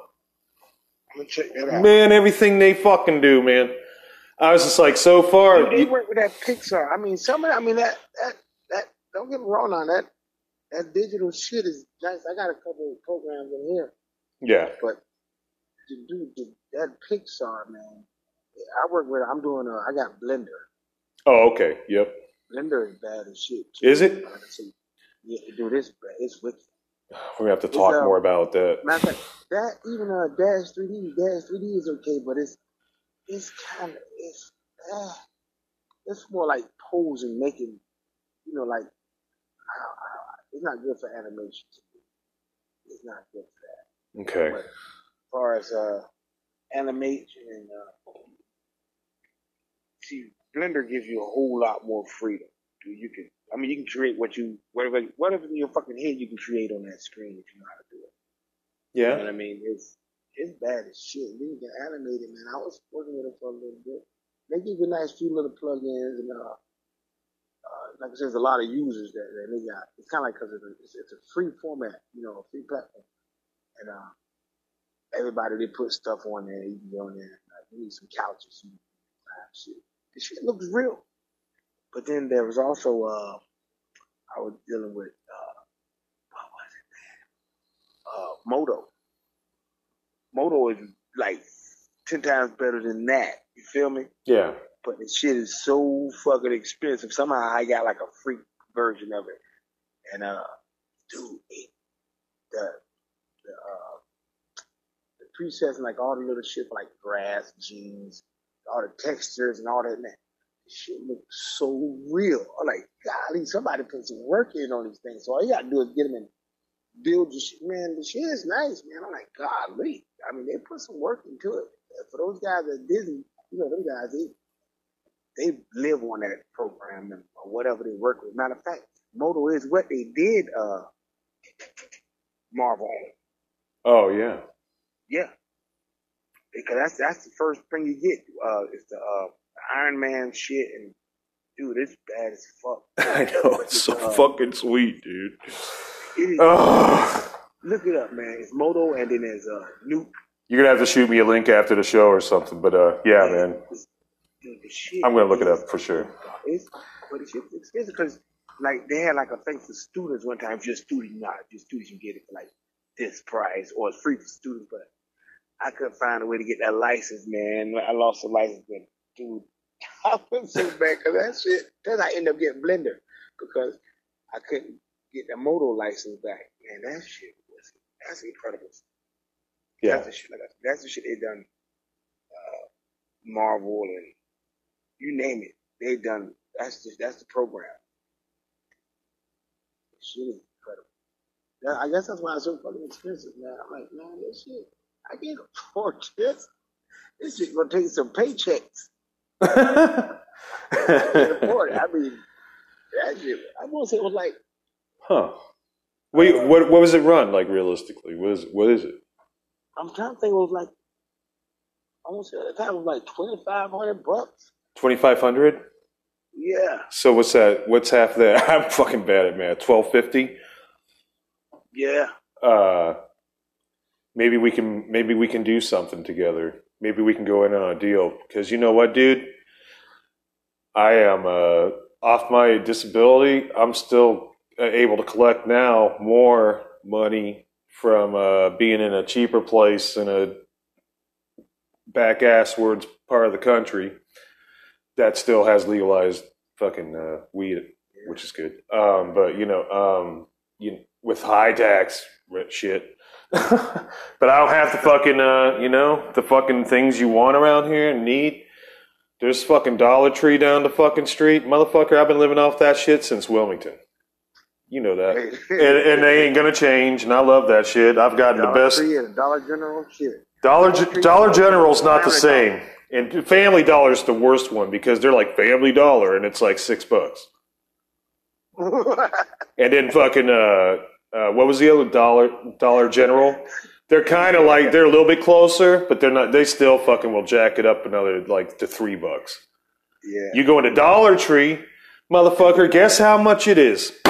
S9: I'm gonna check that out.
S6: Man, everything they fucking do, man. I was just like, so far,
S9: Dude, they work with that Pixar. I mean, some of I mean that that that. Don't get me wrong on that. That digital shit is nice. I got a couple of programs in here,
S6: yeah.
S9: but dude, the, that Pixar man. I work with. I'm doing. A, I got Blender.
S6: Oh, okay. Yep.
S9: Blender is bad as shit. too.
S6: Is it?
S9: Like I say, Yeah, dude, it's. It's wicked.
S6: We're gonna have to talk
S9: uh,
S6: more about that.
S9: Matter of fact, that even uh, Daz 3D, Daz 3D is okay, but it's it's kind of it's uh, it's more like posing, making you know like I it's not good for animation. It's not good for that.
S6: Okay.
S9: But as far as uh, animation and uh, see, Blender gives you a whole lot more freedom. You can, I mean, you can create what you whatever whatever in your fucking head, you can create on that screen if you know how to do it. You know
S6: Yeah.
S9: what I mean? It's it's bad as shit. Then you can animate it, man. I was working with it for a little bit. They give you a nice few little plugins and uh like I said, there's a lot of users that, that they got. It's kind of like because it's, it's, a free format, you know, a free platform, and uh, everybody they put stuff on there. You can go in there. Like, you need some couches, you buy shit. The shit looks real. But then there was also uh, I was dealing with uh, what was it, man? Uh, Modo. Modo is like ten times better than that. You feel me?
S6: Yeah.
S9: But the shit is so fucking expensive. Somehow I got like a free version of it, and uh, dude, it, the the uh, the presets and like all the little shit like grass, jeans, all the textures and all that. Man, shit looks so real. I'm like, golly, somebody put some work in on these things. So all you gotta do is get them and build your shit. Man, the shit is nice, man. I'm like, golly. I mean, they put some work into it. For those guys at Disney, you know, them guys, they they live on that program and- or whatever they work with. Matter of fact, Modo is what they did uh Marvel on.
S6: Oh yeah.
S9: Yeah. Because that's that's the first thing you get. Uh it's the uh Iron Man shit and dude, it's bad as fuck.
S6: I know it's so
S9: Uh,
S6: fucking sweet, dude.
S9: It is, look it up, man. It's Modo and then there's uh Nuke.
S6: You're gonna have to shoot me a link after the show or something. But uh, yeah, man,
S9: The shit
S6: I'm gonna look it up for sure.
S9: It's but it's shit's expensive because like they had like a thing for students one time. If you're a student, you know, if you're a student, you get it for like this price or it's free for students. But I couldn't find a way to get that license, man. I lost the license, but dude, I was so bad because that shit. Then I ended up getting Blender because I couldn't get the Modo license back. Man, that shit was that's incredible.
S6: Yeah.
S9: That's the shit. Like, that's the shit they done. Uh, Marvel and you name it, they've done. That's the that's the program. Shit is incredible. That, I guess that's why it's so fucking expensive, man. I'm like, man, this shit, I can't afford this. This shit gonna take some paychecks. I can't afford it. I mean, that shit. I want to say it was like
S6: Huh. Wait, what what was it run like realistically? What is what is it?
S9: I'm trying to think. It was like I want to say at the time it was like twenty five hundred bucks.
S6: Twenty five hundred.
S9: Yeah,
S6: So what's that? What's half that? I'm fucking bad at math. Twelve fifty.
S9: yeah.
S6: Uh, maybe we can maybe we can do something together. maybe we can go in on a deal. Because you know what, dude? I am uh, off my disability. I'm still uh, able to collect now more money from uh, being in a cheaper place in a back ass words part of the country that still has legalized fucking uh, weed, which is good. Um, but you know, um, you with high tax shit. but I don't have the fucking, uh, you know, the fucking things you want around here and need. There's fucking Dollar Tree down the fucking street, motherfucker. I've been living off that shit since Wilmington. You know that, and, and they ain't gonna change. And I love that shit. I've gotten
S9: Dollar
S6: the best.
S9: Tree and Dollar General shit.
S6: Dollar
S9: Dollar Tree-
S6: Dollar General's not the same, and Family Dollar is the worst one because they're like Family Dollar, and it's like six bucks. And then fucking uh, uh what was the other Dollar Dollar General? They're kind of like they're a little bit closer, but they're not. They still fucking will jack it up another like to three bucks.
S9: Yeah.
S6: You go into Dollar Tree, motherfucker. Guess how much it is?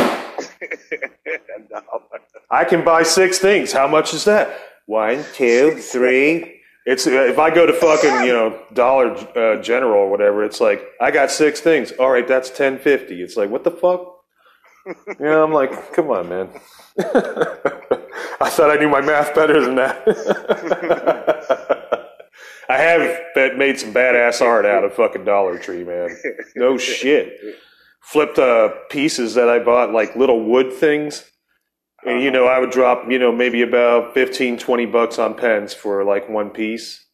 S6: I can buy six things. How much is that? One, two, three. It's uh, if I go to fucking you know Dollar uh, General or whatever, it's like I got six things. All right, that's ten fifty. It's like what the fuck? You know, I'm like, come on, man. I thought I knew my math better than that. I have made some badass art out of fucking Dollar Tree, man. No shit. Flipped uh, pieces that I bought, like little wood things. And, you know, I would drop, you know, maybe about 15, 20 bucks on pens for like one piece.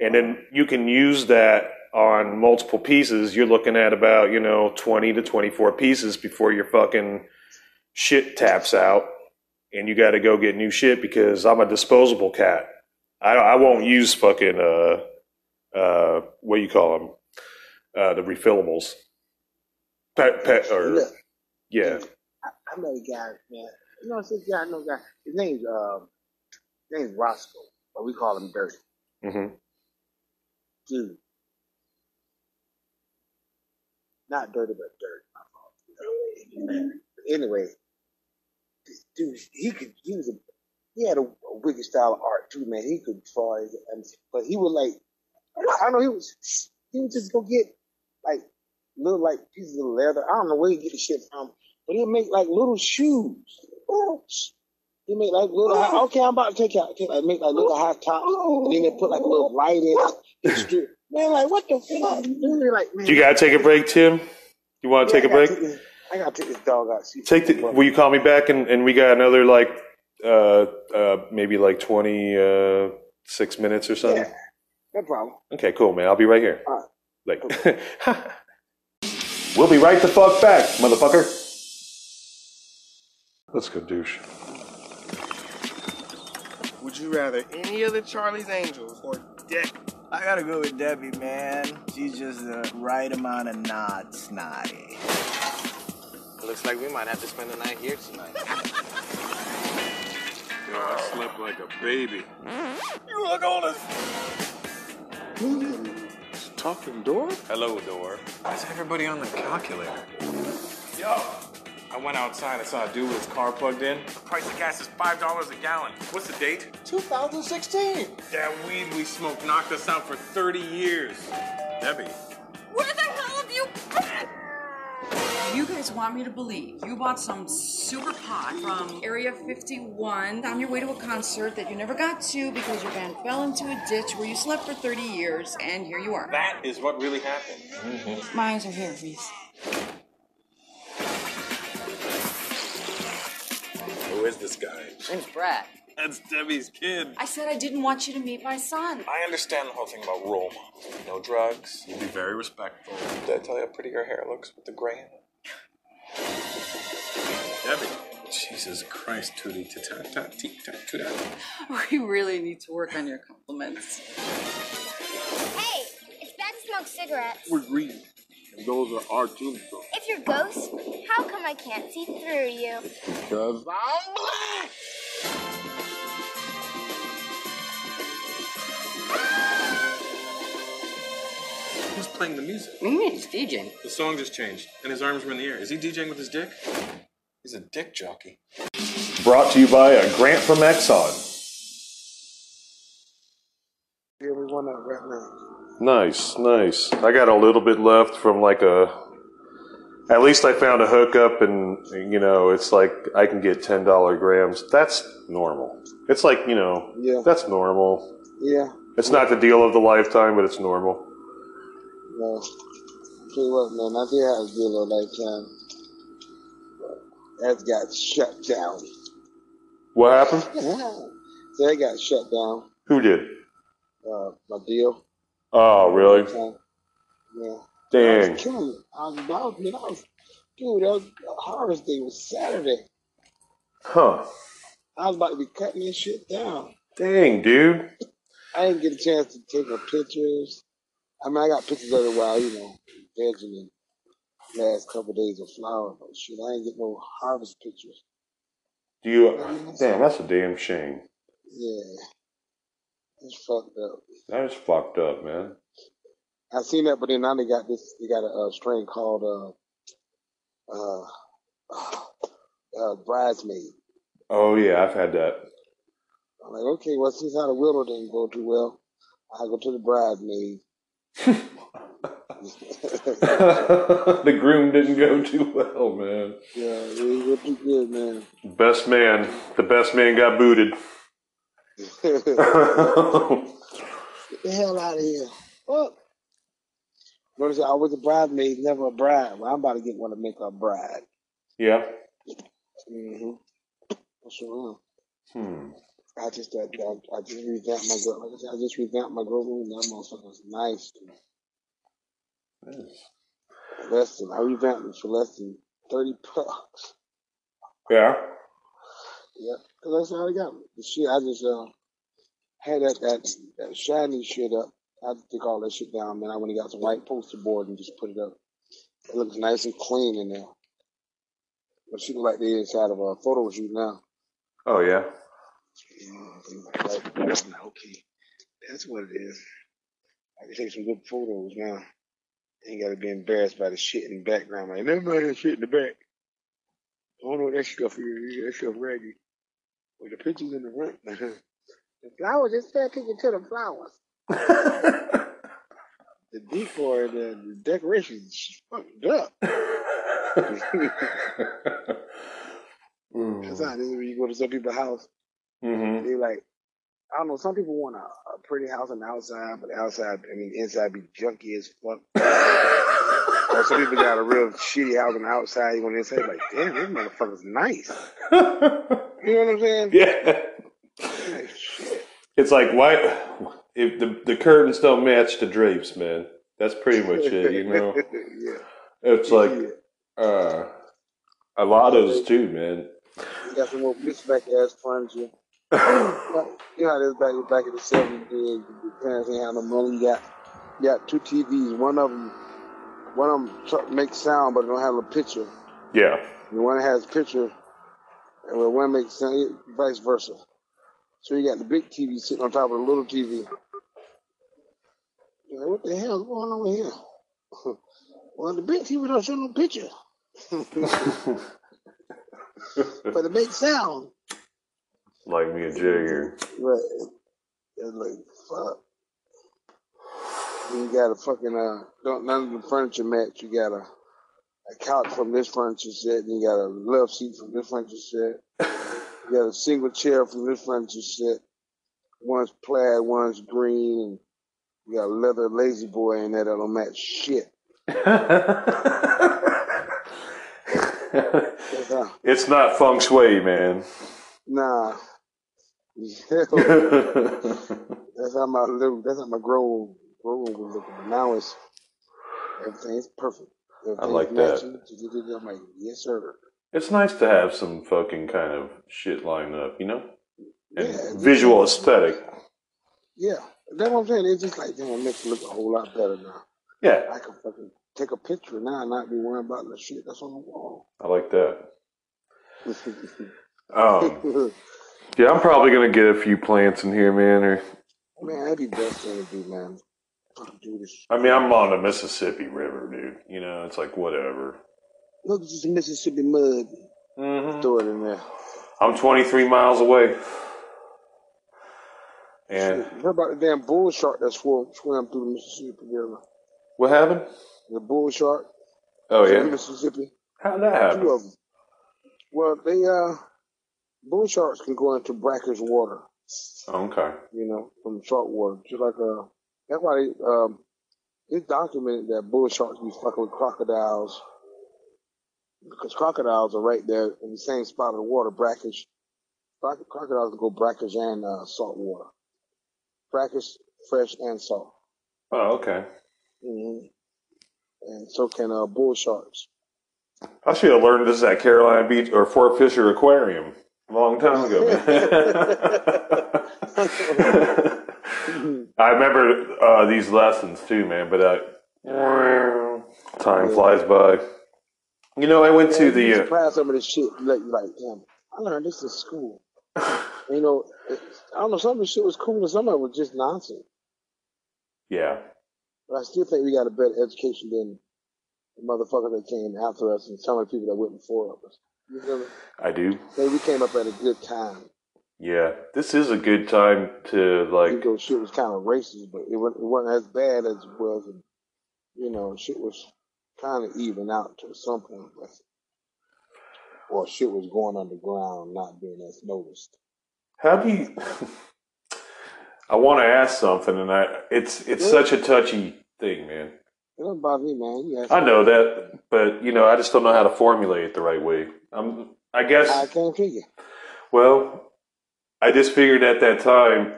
S6: And then you can use that on multiple pieces. You're looking at about, you know, 20 to 24 pieces before your fucking shit taps out. And you got to go get new shit because I'm a disposable cat. I, I won't use fucking, uh, uh, what do you call them? Uh, the refillables. Pet, pet, or,
S9: Look.
S6: yeah.
S9: I, I met a guy, man. You know, this guy, I know a guy. His name's um, his name's Roscoe, but we call him Dirty.
S6: hmm
S9: Dude, not dirty, but dirt. My fault. You know? But anyway, this dude, he could. He was a. He had a, a wicked style of art too, man. He could draw, his, and but he would like. I don't know. He was. He would just go get like little like pieces of leather. I don't know where he get the shit from, but he'd make like little shoes. He make like little. Okay, I'm about to take out. Take, like, make like little high tops, and then they put like a little light in it. Man, like what the fuck? Dude, like man.
S6: You gotta take a break, Tim. You want to
S9: Yeah,
S6: take a
S9: I
S6: break?
S9: take this- I gotta take this dog out. See
S6: Take the. Will you call me back and, and we got another like uh uh maybe like twenty uh six minutes or something.
S9: No problem.
S6: Okay, cool, man. I'll be right here.
S9: All
S6: Like, we'll be right the fuck back, motherfucker. Let's go, douche.
S14: Would you rather any of the Charlie's Angels or Dick?
S1: I gotta go with Debbie, man. She's just the right amount of nod snotty.
S14: Looks like we might have to spend the night here tonight. Yo, I slept like a baby.
S1: You look on us.
S14: Talking door? Hello, door. Why's everybody on the calculator? Yo, I went outside. I saw a dude with his car plugged in. The price of gas is five dollars a gallon. What's the date?
S1: 2016.
S14: That weed we smoked knocked us out for 30 years. Debbie.
S15: Where the hell have you been? You guys want me to believe you bought some super pot from Area 51 on your way to a concert that you never got to because your van fell into a ditch where you slept for 30 years, and here you are.
S14: That is what really happened.
S15: My eyes are here, Reese.
S14: Who is this guy?
S15: Name's Brad.
S14: That's Debbie's kid.
S15: I said I didn't want you to meet my son.
S14: I understand the whole thing about role models. No drugs. You'll be very respectful. Did I tell you how pretty your hair looks with the gray in it? Debbie. Jesus Christ, tootie ta ta tee ta tootie.
S15: We really need to work on your compliments.
S16: Hey, it's bad to smoke cigarettes.
S14: We're green. And those are our tombstones.
S16: If you're ghost, how come I can't see through you?
S14: Because I'm black. Who's playing the music?
S17: What do you he's DJing?
S14: The song just changed, and his arms were in the air. Is he DJing with his dick? He's a dick jockey.
S6: Brought to you by a grant from Exxon.
S9: Yeah, we one up right now.
S6: Nice, nice. I got a little bit left from like a. At least I found a hookup, and you know, it's like I can get ten dollar grams. That's normal. It's like you know,
S9: Yeah.
S6: that's normal.
S9: Yeah.
S6: It's not the deal of the lifetime, but it's normal.
S9: No. Tell you what, man, I did have a deal of lifetime. That got shut down.
S6: What happened?
S9: so that got shut down.
S6: Who did?
S9: Uh, my deal.
S6: Oh, really?
S9: Lifetime. Yeah. I
S6: Dang.
S9: was killing it. I was, I was, man, I was, dude, that was, Harvest Day was Saturday.
S6: Huh.
S9: I was about to be cutting this shit down.
S6: Dang, dude.
S9: I didn't get a chance to take no pictures. I mean, I got pictures of it while, you know, vegging and last couple of days of flower, but shit, I ain't get no harvest pictures.
S6: Do you? Damn, that's a damn shame.
S9: Yeah. It's fucked up.
S6: That is fucked up, man.
S9: I seen that, but then now they got this, they got a, uh strain called, uh, uh, uh, bridesmaid.
S6: Oh yeah, I've had that.
S9: I'm like, okay, well, since how the willow didn't go too well, I go to the bridesmaid.
S6: the groom didn't go too well, man.
S9: Yeah, it didn't go too good, man.
S6: Best man, the best man got booted.
S9: Get the hell out of here. Fuck. Notice I was a bridesmaid, never a bride. Well, I'm about to get one to make her a bride.
S6: yeah.
S9: Mm-hmm. For sure.
S6: Hmm.
S9: I just, I, I, I just revamped my girl. Like I said, I just revamped my girl room. That motherfucker was nice. Less than, I revamped it for less than 30 bucks.
S6: Yeah.
S9: Yeah. Cause that's all I got. Me. The shit, I just, uh, had that, that, that shiny shit up. I had to take all that shit down, man. I went and got some white poster board and just put it up. It looks nice and clean in there. But she look like the inside of a photo shoot now.
S6: Oh yeah.
S9: Okay, that's what it is. I can take some good photos now. Ain't gotta be embarrassed by the shit in the background. Like, never mind that shit in the back. I don't know what that stuff is. That stuff raggy. With the pictures in the front. the flowers, just pay attention to the flowers. the decor, the, the decorations is fucked up. That's how it is when you go to some people's house.
S6: Mm-hmm.
S9: They like, I don't know. Some people want a, a pretty house on the outside, but the outside, I mean, inside be junky as fuck. or some people got a real shitty house on the outside. You want to inside, like, damn, this motherfucker's nice. You know what I'm saying?
S6: Yeah. It's like why if the the curtains don't match the drapes, man. That's pretty much it, you know.
S9: yeah.
S6: It's like uh a lot of those too, man.
S9: You got some more bitchback ass furniture. you know how this back back in the seventies, your parents ain't have no money. You got you got two TVs. One of them, one of them makes sound, but it don't have a picture.
S6: Yeah.
S9: The one that has picture, and the one makes sound, vice versa. So you got the big TV sitting on top of the little TV. Like, what the hell is going on here? well, the big TV don't show no picture. but it makes sound.
S6: Like me and Jagger.
S9: Right. It's like, fuck. You got a fucking, uh, don't, none of the furniture match. You got a, a couch from this furniture set, and you got a love seat from this furniture set. You got a single chair from this furniture set. One's plaid, one's green, and you got a leather lazy boy in there that don't match shit.
S6: It's not feng shui, man.
S9: nah. that's how my little, that's how my grow grow room was looking. But now it's everything's perfect. Everything's
S6: like that.
S9: I'm like, yes, sir.
S6: It's nice to have some fucking kind of shit lined up, you know? And
S9: Yeah,
S6: visual aesthetic.
S9: Yeah, that's what I'm saying. It's just like, damn, it makes it look a whole lot better now.
S6: Yeah.
S9: I can fucking take a picture now and not be worrying about the shit that's on the wall.
S6: I like that. Um, yeah, I'm probably gonna get a few plants in here, man. Or
S9: man, that'd be best thing to do, man. Fucking.
S6: I mean, I'm on the Mississippi River, dude. You know, it's like whatever.
S9: Look, it's just Mississippi mud.
S6: Mm-hmm.
S9: Throw it in there.
S6: I'm 23 miles away. And
S9: You heard about the damn bull shark that swam, swam through the Mississippi River?
S6: what happened?
S9: The bull shark.
S6: Oh
S9: from
S6: yeah.
S9: Mississippi.
S6: How did that happen?
S9: Two of them. Well, they uh, bull sharks can go into brackish water.
S6: Okay.
S9: You know, from salt water. Just like uh, that's why they um, it's documented that bull sharks be fucking with crocodiles because crocodiles are right there in the same spot of the water, brackish. Crocodiles go brackish and uh, salt water. Brackish, fresh, and salt.
S6: Oh, okay.
S9: hmm And so can uh, bull sharks.
S6: I should have learned this at Carolina Beach or Fort Fisher Aquarium a long time ago. I remember uh, these lessons too, man. But uh, time flies by. You know, I went to the. Uh,
S9: surprised some of this shit. Like, like, damn, I learned this in school. you know, I don't know. Some of the shit was cool, and some of it was just nonsense.
S6: yeah,
S9: But I still think we got a better education than the motherfuckers that came after us and some of the people that went before us. You me?
S6: I do.
S9: Say we came up at a good time.
S6: Yeah, this is a good time to like.
S9: Though shit was kind of racist, but it wasn't, it wasn't as bad as it was. And, you know, shit was kind of even out to some point. But, or shit was going underground, not being as noticed.
S6: How do you? I want to ask something, and I it's it's
S9: Yeah.
S6: such a touchy thing, man.
S9: It don't bother me, man. You
S6: I know that, but you know, I just don't know how to formulate it the right way. Um, I guess.
S9: I can't figure.
S6: Well, I just figured at that time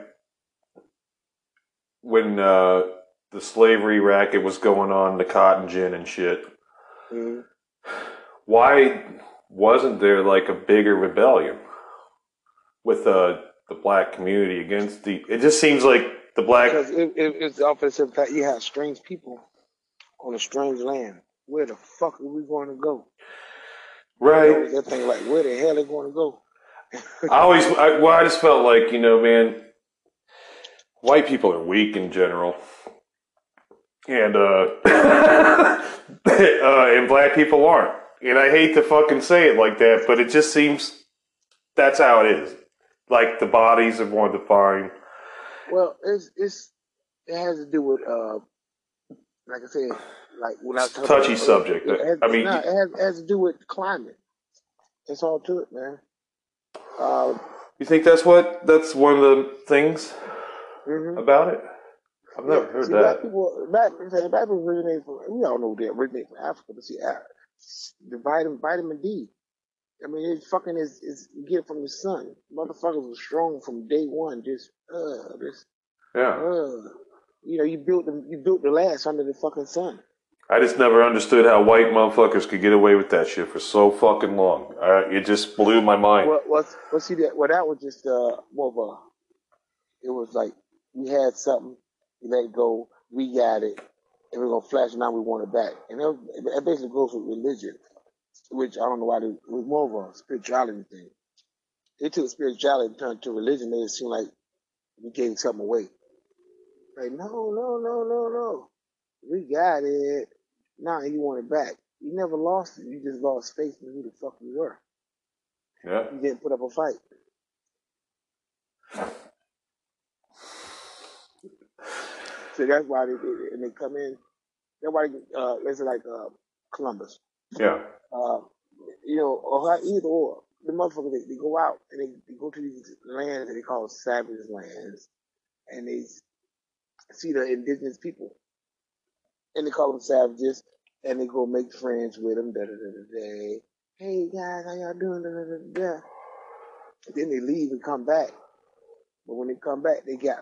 S6: when uh, the slavery racket was going on, the cotton gin and shit.
S9: Mhm.
S6: Why wasn't there like a bigger rebellion with uh, the black community against the? It just seems like the black.
S9: Because it, it, it's the opposite fact. You have strange people on a strange land. Where the fuck are we going to go?
S6: Right.
S9: That thing like, where the hell are they going to go?
S6: I always, I, well, I just felt like, you know, man, white people are weak in general. And, uh, uh, and black people aren't. And I hate to fucking say it like that, but it just seems that's how it is. Like the bodies are more defined.
S9: Well, it's it's it has to do with uh, like I said, like when I
S6: Touchy
S9: about,
S6: subject.
S9: It has,
S6: I mean,
S9: no, it has, it has to do with climate. That's all to it, man. Uh,
S6: you think that's what, that's one of the things
S9: mhm.
S6: about it? I've never
S9: Yeah,
S6: heard
S9: see, black
S6: that.
S9: people, black, black people originate from, we all know they originate from Africa, but see, uh, the vitamin, vitamin D. I mean, it fucking is, is, you get it from the sun. Motherfuckers were strong from day one, just, uh, just,
S6: Yeah.
S9: uh, you know, you built the, you built the last under the fucking sun.
S6: I just never understood how white motherfuckers could get away with that shit for so fucking long. Uh, it just blew my mind.
S9: Well, well, well, see that, well, that was just, uh, more of a, it was like, we had something, we let go, we got it, and we're gonna flash it now we want it back. And it basically goes with religion, which I don't know why they, it was more of a spirituality thing. They took spirituality and turned to religion, made it seem like we gave something away. Like, no, no, no, no, no. We got it. Now you want it back. You never lost it. You just lost faith in who the fuck you were.
S6: Yeah.
S9: You didn't put up a fight. So that's why they did it. And they come in. That's why, uh, it's like, uh, Columbus.
S6: Yeah.
S9: Uh, you know, or how- either or. The motherfuckers, they, they go out and they, they go to these lands that they call savage lands. And they see the indigenous people. And they call them savages. And they go make friends with them. Da da da da. Hey guys, how y'all doing? Da da da da. Then they leave and come back. But when they come back, they got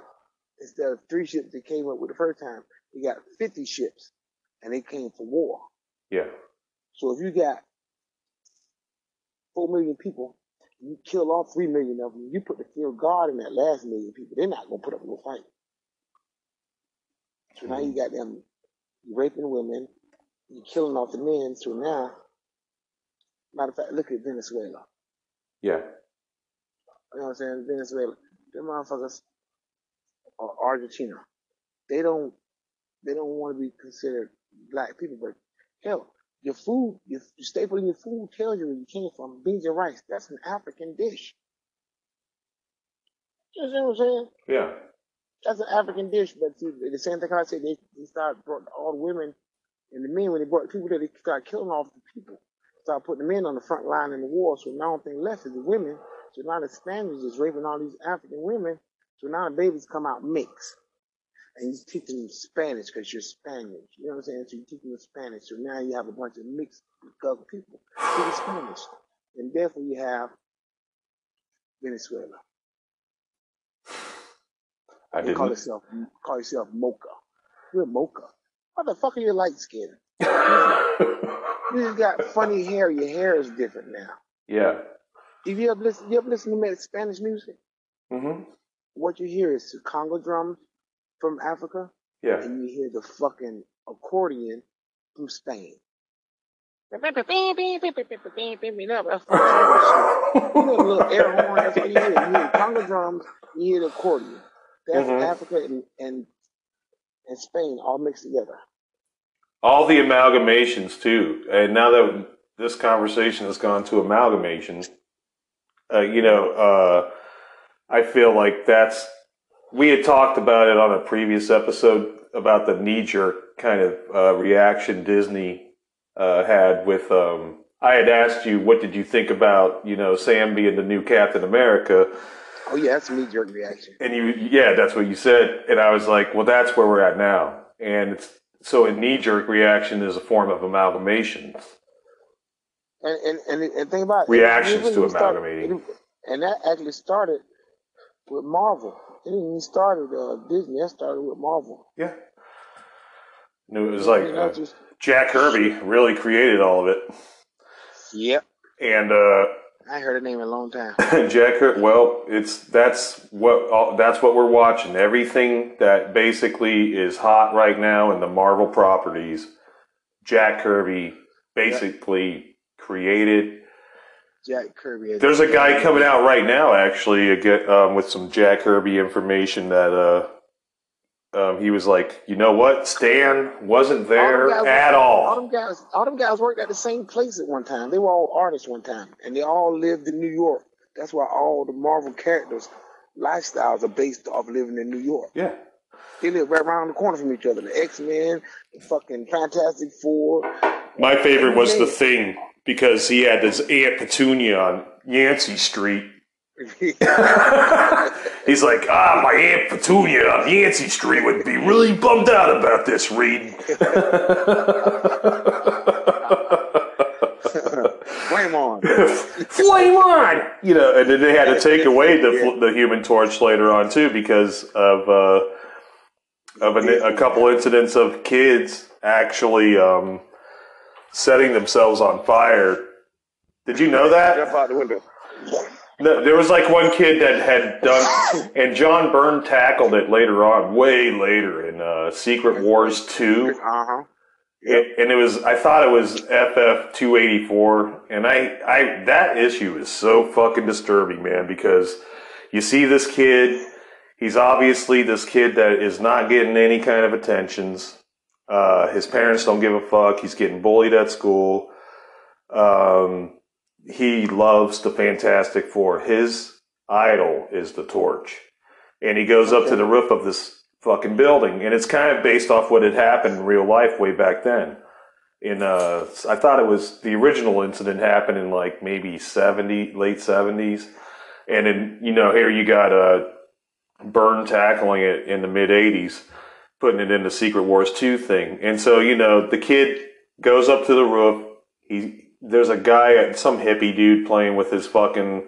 S9: instead of three ships they came up with the first time, they got fifty ships, and they came for war.
S6: Yeah.
S9: So if you got four million people, you kill all three million of them, you put the fear of God in that last million people, they're not gonna put up no fight. So now you mm. got them raping women, you killing off the men. So now, matter of fact, look at Venezuela.
S6: Yeah.
S9: You know what I'm saying? Venezuela. Them motherfuckers or Argentina. They don't they don't want to be considered black people, but hell, your food, your, your staple in your food tells you where you came from. Beans and rice, that's an African dish. You know what I'm saying?
S6: Yeah.
S9: that's an African dish, but see, the same thing I said, they, they started brought all the women and the men, when they brought people there, they started killing off the people. Started putting the men on the front line in the war, so now the only thing left is the women. So now the Spaniards is raping all these African women, so now the babies come out mixed. And he's teaching them Spanish because you're Spaniard. You know what I'm saying? So you're teaching them Spanish. So now you have a bunch of mixed people speaking Spanish. And therefore you have Venezuela.
S6: I
S9: They call yourself call yourself mocha. We're mocha. What the fuck are you light skinned? you just got funny hair. Your hair is different now.
S6: Yeah.
S9: If you ever listen, you ever listen to Spanish music?
S6: Mm-hmm.
S9: What you hear is the Congo drums from Africa,
S6: Yeah.
S9: and you hear the fucking accordion from Spain. That's fucking shit. You know the little air horn. That's what you hear. You hear the Congo drums. You hear the accordion. That's
S6: Mhm.
S9: Africa and, and and Spain all mixed together.
S6: All the amalgamations too. And now that this conversation has gone to amalgamation, uh, you know, uh, I feel like that's we had talked about it on a previous episode about the knee jerk kind of uh, reaction Disney uh, had with. Um, I had asked you what did you think about you know Sam being the new Captain America,
S9: Oh yeah, that's a knee jerk reaction.
S6: and you yeah that's what you said, and I was like, well that's where we're at now, and it's so a knee jerk reaction is a form of amalgamation.
S9: And and and, and think about.
S6: Reactions
S9: it
S6: to
S9: really started-
S6: amalgamating.
S9: it- and that actually started with Marvel. It didn't even started uh, Disney. That started with Marvel.
S6: Yeah. And it was like uh,
S9: just-
S6: Jack Kirby really created all of it,
S9: Yep.
S6: and uh,
S9: I heard her name in a long time.
S6: Jack Kirby. Well, it's that's what all, that's what we're watching. Everything that basically is hot right now in the Marvel properties, Jack Kirby basically created.
S9: Jack Kirby.
S6: There's a guy coming out right now, actually, um, with some Jack Kirby information that uh, um, he was like, you know what, Stan wasn't there
S9: guys
S6: at all.
S9: All them guys, all them guys worked at the same place at one time. They were all artists one time, and they all lived in New York. That's why all the Marvel characters' lifestyles are based off living in New York.
S6: Yeah.
S9: They live right around the corner from each other. The X Men, the fucking Fantastic Four.
S6: My favorite was the thing because he had his Aunt Petunia on Yancey Street. He's like, ah, my Aunt Petunia on Yancey Street would be really bummed out about this, Reed.
S9: Flame on.
S6: Flame on! You know, and then they had to take away the the Human Torch later on too because of uh, of an, a couple incidents of kids actually um, setting themselves on fire. Did you know that?
S9: Jump out the window.
S6: No, there was like one kid that had done, and John Byrne tackled it later on, way later in uh, Secret Wars Two.
S9: Uh huh.
S6: It, and it was I thought it was FF two eighty four, and I I that issue is so fucking disturbing, man, because you see this kid, he's obviously this kid that is not getting any kind of attentions. Uh, his parents don't give a fuck. He's getting bullied at school. Um, he loves the Fantastic Four. His idol is the Torch, and he goes up to the roof of this fucking building, and it's kind of based off what had happened in real life way back then. In uh, I thought it was the original incident happened in like maybe seventy, late seventies, and then you know here you got uh, Byrne tackling it in the mid '80s, putting it in the Secret Wars two thing, and so you know the kid goes up to the roof. He there's a guy, some hippie dude, playing with his fucking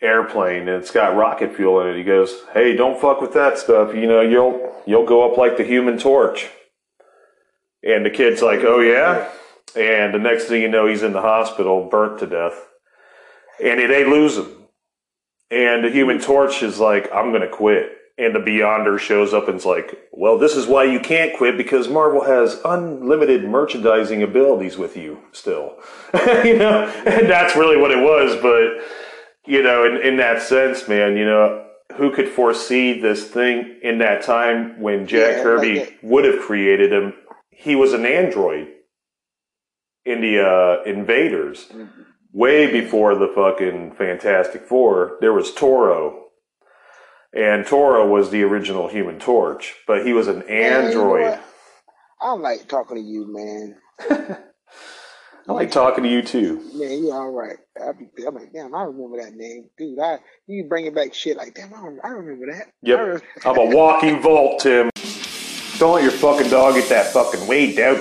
S6: airplane, and it's got rocket fuel in it. He goes, "Hey, don't fuck with that stuff. You know, you'll you'll go up like the Human Torch." And the kid's like, "Oh yeah," and the next thing you know, he's in the hospital, burnt to death, and they lose him. And the Human Torch is like, "I'm gonna quit." And the Beyonder shows up and's like, "Well, this is why you can't quit because Marvel has unlimited merchandising abilities with you still." you know, and that's really what it was. But you know, in, in that sense, man, you know, who could foresee this thing in that time when Jack
S9: Yeah,
S6: Kirby
S9: like
S6: would have created him? He was an android in the uh, Invaders, way before the fucking Fantastic Four. There was Toro, and Toro was the original Human Torch, but he was an
S9: Man, you know
S6: android.
S9: what? I like talking to you, man.
S6: I like talking to you too.
S9: Man, you all right. I be, I'm like, damn, I remember that name, dude. I you bringing back shit like, damn, I, rem- I remember that. I
S6: Yep.
S9: rem-
S6: I'm a walking vault, Tim. Don't let your fucking dog get that fucking weight, dude.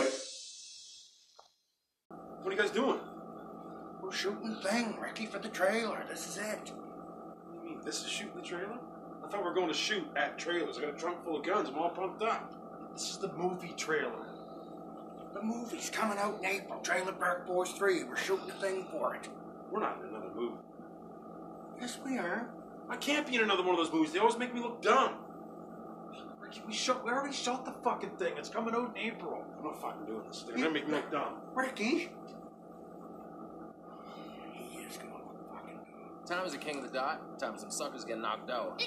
S17: What are you guys doing? We're shooting the thing, Ricky, for the trailer. This is it. What do you mean? This is shooting the trailer? I thought we were going to shoot at trailers. I got a trunk full of guns. I'm all pumped up. This is the movie trailer. The movie's coming out in April. Trailer Park Boys 3. We're shooting the thing for it. We're not in another movie. Yes, we are. I can't be in another one of those movies. They always make me look dumb. Ricky, we shot. We already shot the fucking thing. It's coming out in April. I'm not fucking doing this. They're gonna make me look dumb. Ricky.
S18: Time is the king of the dot. Time some suckers get knocked out.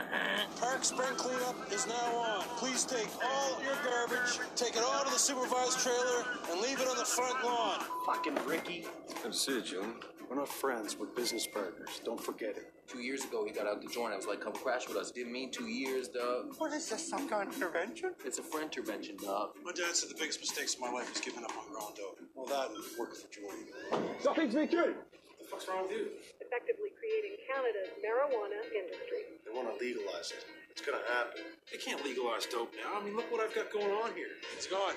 S19: Park spring cleanup is now on. Please take all your garbage, take it all to the supervised trailer, and leave it on the front lawn.
S17: Fucking Ricky. Good to see you, Julian. We're not friends. We're business partners. Don't forget it.
S18: Two years ago, he got out the joint. I was like, come crash with us. Didn't mean two years, dog.
S19: What is this, some kind of intervention?
S18: It's a friend intervention, dog.
S19: My dad said the biggest mistakes of my life was giving up on growing dope. Well, that and working for Julian.
S17: Something's me good. What the fuck's wrong with you?
S20: Effectively creating Canada's marijuana industry.
S19: They want to legalize it. It's gonna happen.
S17: They can't legalize dope now. I mean, look what I've got going on here.
S19: It's gone.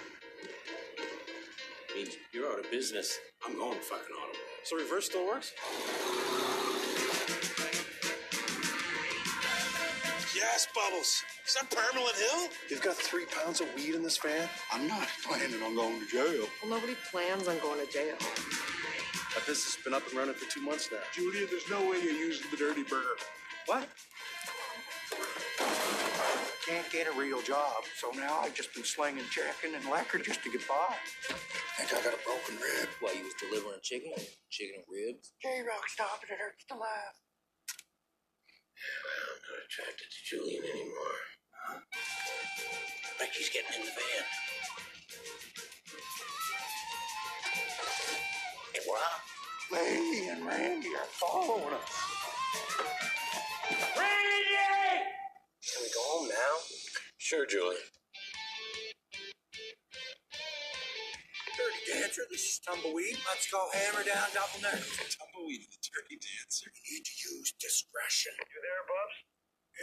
S18: means you're out of business.
S17: I'm going fucking auto. So reverse still works?
S19: Yes, Bubbles. Is that Parliament Hill? You've got three pounds of weed in this van? I'm not planning on going to jail.
S20: Well, nobody plans on going to jail.
S19: That business has been up and running for two months now. Julian, there's no way you're using the dirty burger. What?
S17: Can't get a real job, so now I've just been slinging chicken and lacquer just to get by. Think I got a broken rib.
S18: While you was delivering chicken, chicken and ribs.
S17: J-Rock, stop it. It hurts to laugh.
S18: I'm not attracted to Julian anymore.
S17: Ricky's getting in the van. Rob. Lahey and Randy are following us.
S18: Randy! Can we go home now?
S19: Sure, Julie.
S17: Dirty Dancer, this is Tumbleweed. Let's go hammer down double neck. Tumbleweed, the Dirty Dancer. You need to use discretion. You there, Bubs?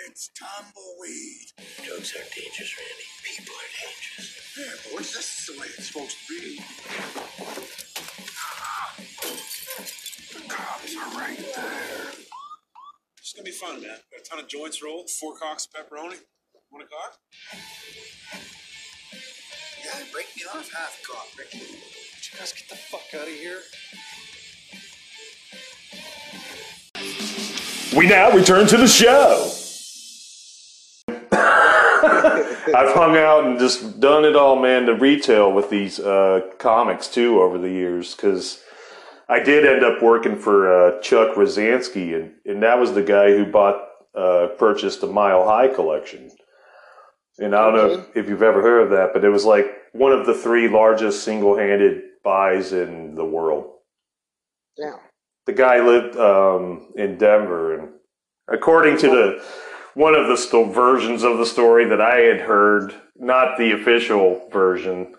S17: It's Tumbleweed.
S18: Drugs are dangerous, Randy. People are dangerous.
S17: Yeah, boys, this is the way it's supposed to be. The cops are right there.
S19: It's gonna be fun, man. Got a ton of joints rolled, four cocks of pepperoni. Want a cock?
S17: Yeah, break me off half cock, Ricky.
S19: Would you guys get the fuck out of here?
S6: We now return to the show. I've hung out and just done it all, man, to retail with these uh, comics too over the years because I did end up working for uh, Chuck Rozanski, and, and that was the guy who bought, uh, purchased the Mile High collection. And I don't know if, if you've ever heard of that, but it was like one of the three largest single handed buys in the world
S9: Yeah.
S6: the guy lived um, in Denver, and according to the one of the versions of the story that I had heard, not the official version,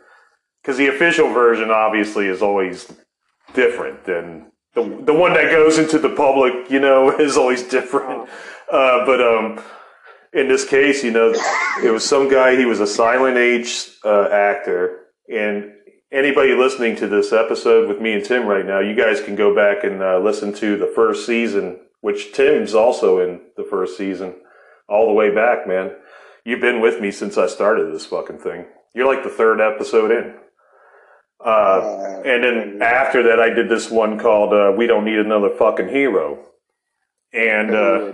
S6: because the official version obviously is always different than the the one that goes into the public. You know, is always different. Uh, but um, in this case, you know, it was some guy. He was a silent age uh, actor, and anybody listening to this episode with me and Tim right now, you guys can go back and uh, listen to the first season, which Tim's also in the first season, all the way back, man. You've been with me since I started this fucking thing. You're like the third episode in. Uh, and then after that, I did this one called uh, "We Don't Need Another Fucking Hero," and uh,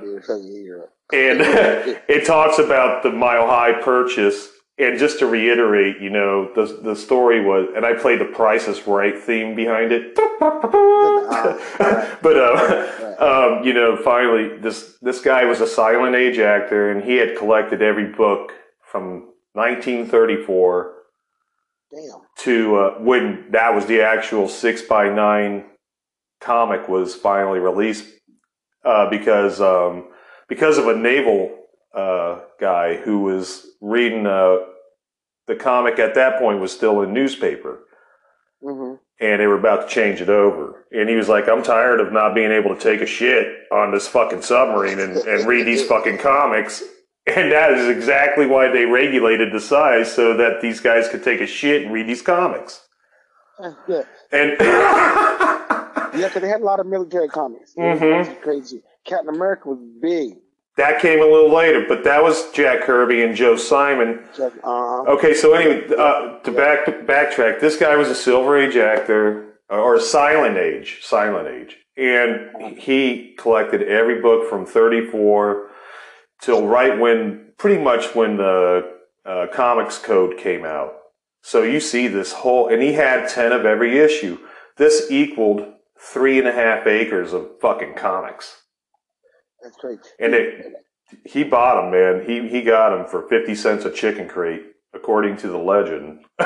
S6: and it talks about the Mile High purchase. And just to reiterate, you know, the the story was, and I played the Price is Right theme behind it. but uh, um, you know, finally, this this guy was a silent age actor, and he had collected every book from 1934
S9: Damn.
S6: to uh, when that was the actual six by nine comic was finally released uh, because um, because of a naval uh, guy who was reading uh, the comic at that point was still in newspaper,
S9: Mm-hmm.
S6: and they were about to change it over. And he was like, "I'm tired of not being able to take a shit on this fucking submarine and, and read these fucking comics." And that is exactly why they regulated the size so that these guys could take a shit and read these comics.
S9: That's good.
S6: And
S9: Yeah, because they had a lot of military comics.
S6: Mhm.
S9: crazy, crazy. Captain America was big.
S6: That came a little later, but that was Jack Kirby and Joe Simon.
S9: Jack, uh,
S6: Okay, so anyway, uh, to back backtrack, this guy was a Silver Age actor or Silent Age, Silent Age, and he collected every book from 34 till right when, pretty much when the uh, Comics Code came out. So you see this whole, and he had 10 of every issue. This equaled three and a half acres of fucking comics.
S9: That's great.
S6: And it, he bought them, man. He he got them for fifty cents a chicken crate, according to the legend.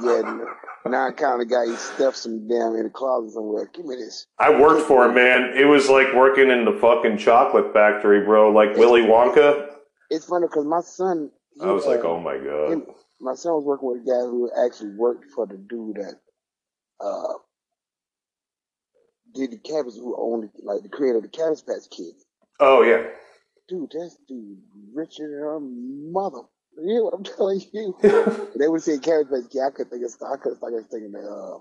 S9: Yeah, now I kind of guy he stuffed some damn in the closet somewhere. Give me this.
S6: I worked for him, man. It was like working in the fucking chocolate factory, bro. Like Willy Wonka.
S9: It's funny because my son. he,
S6: I was like,
S9: uh,
S6: oh my god.
S9: him- my son was working with a guy who actually worked for the dude that uh did the cabbage who owned like the creator of the Cabbage Patch Kids.
S6: Oh yeah.
S9: Dude, that's dude Richard her mother. You hear what I'm telling you? they would say Cabbage Patch Kid. I could think of I could I was thinking the uh,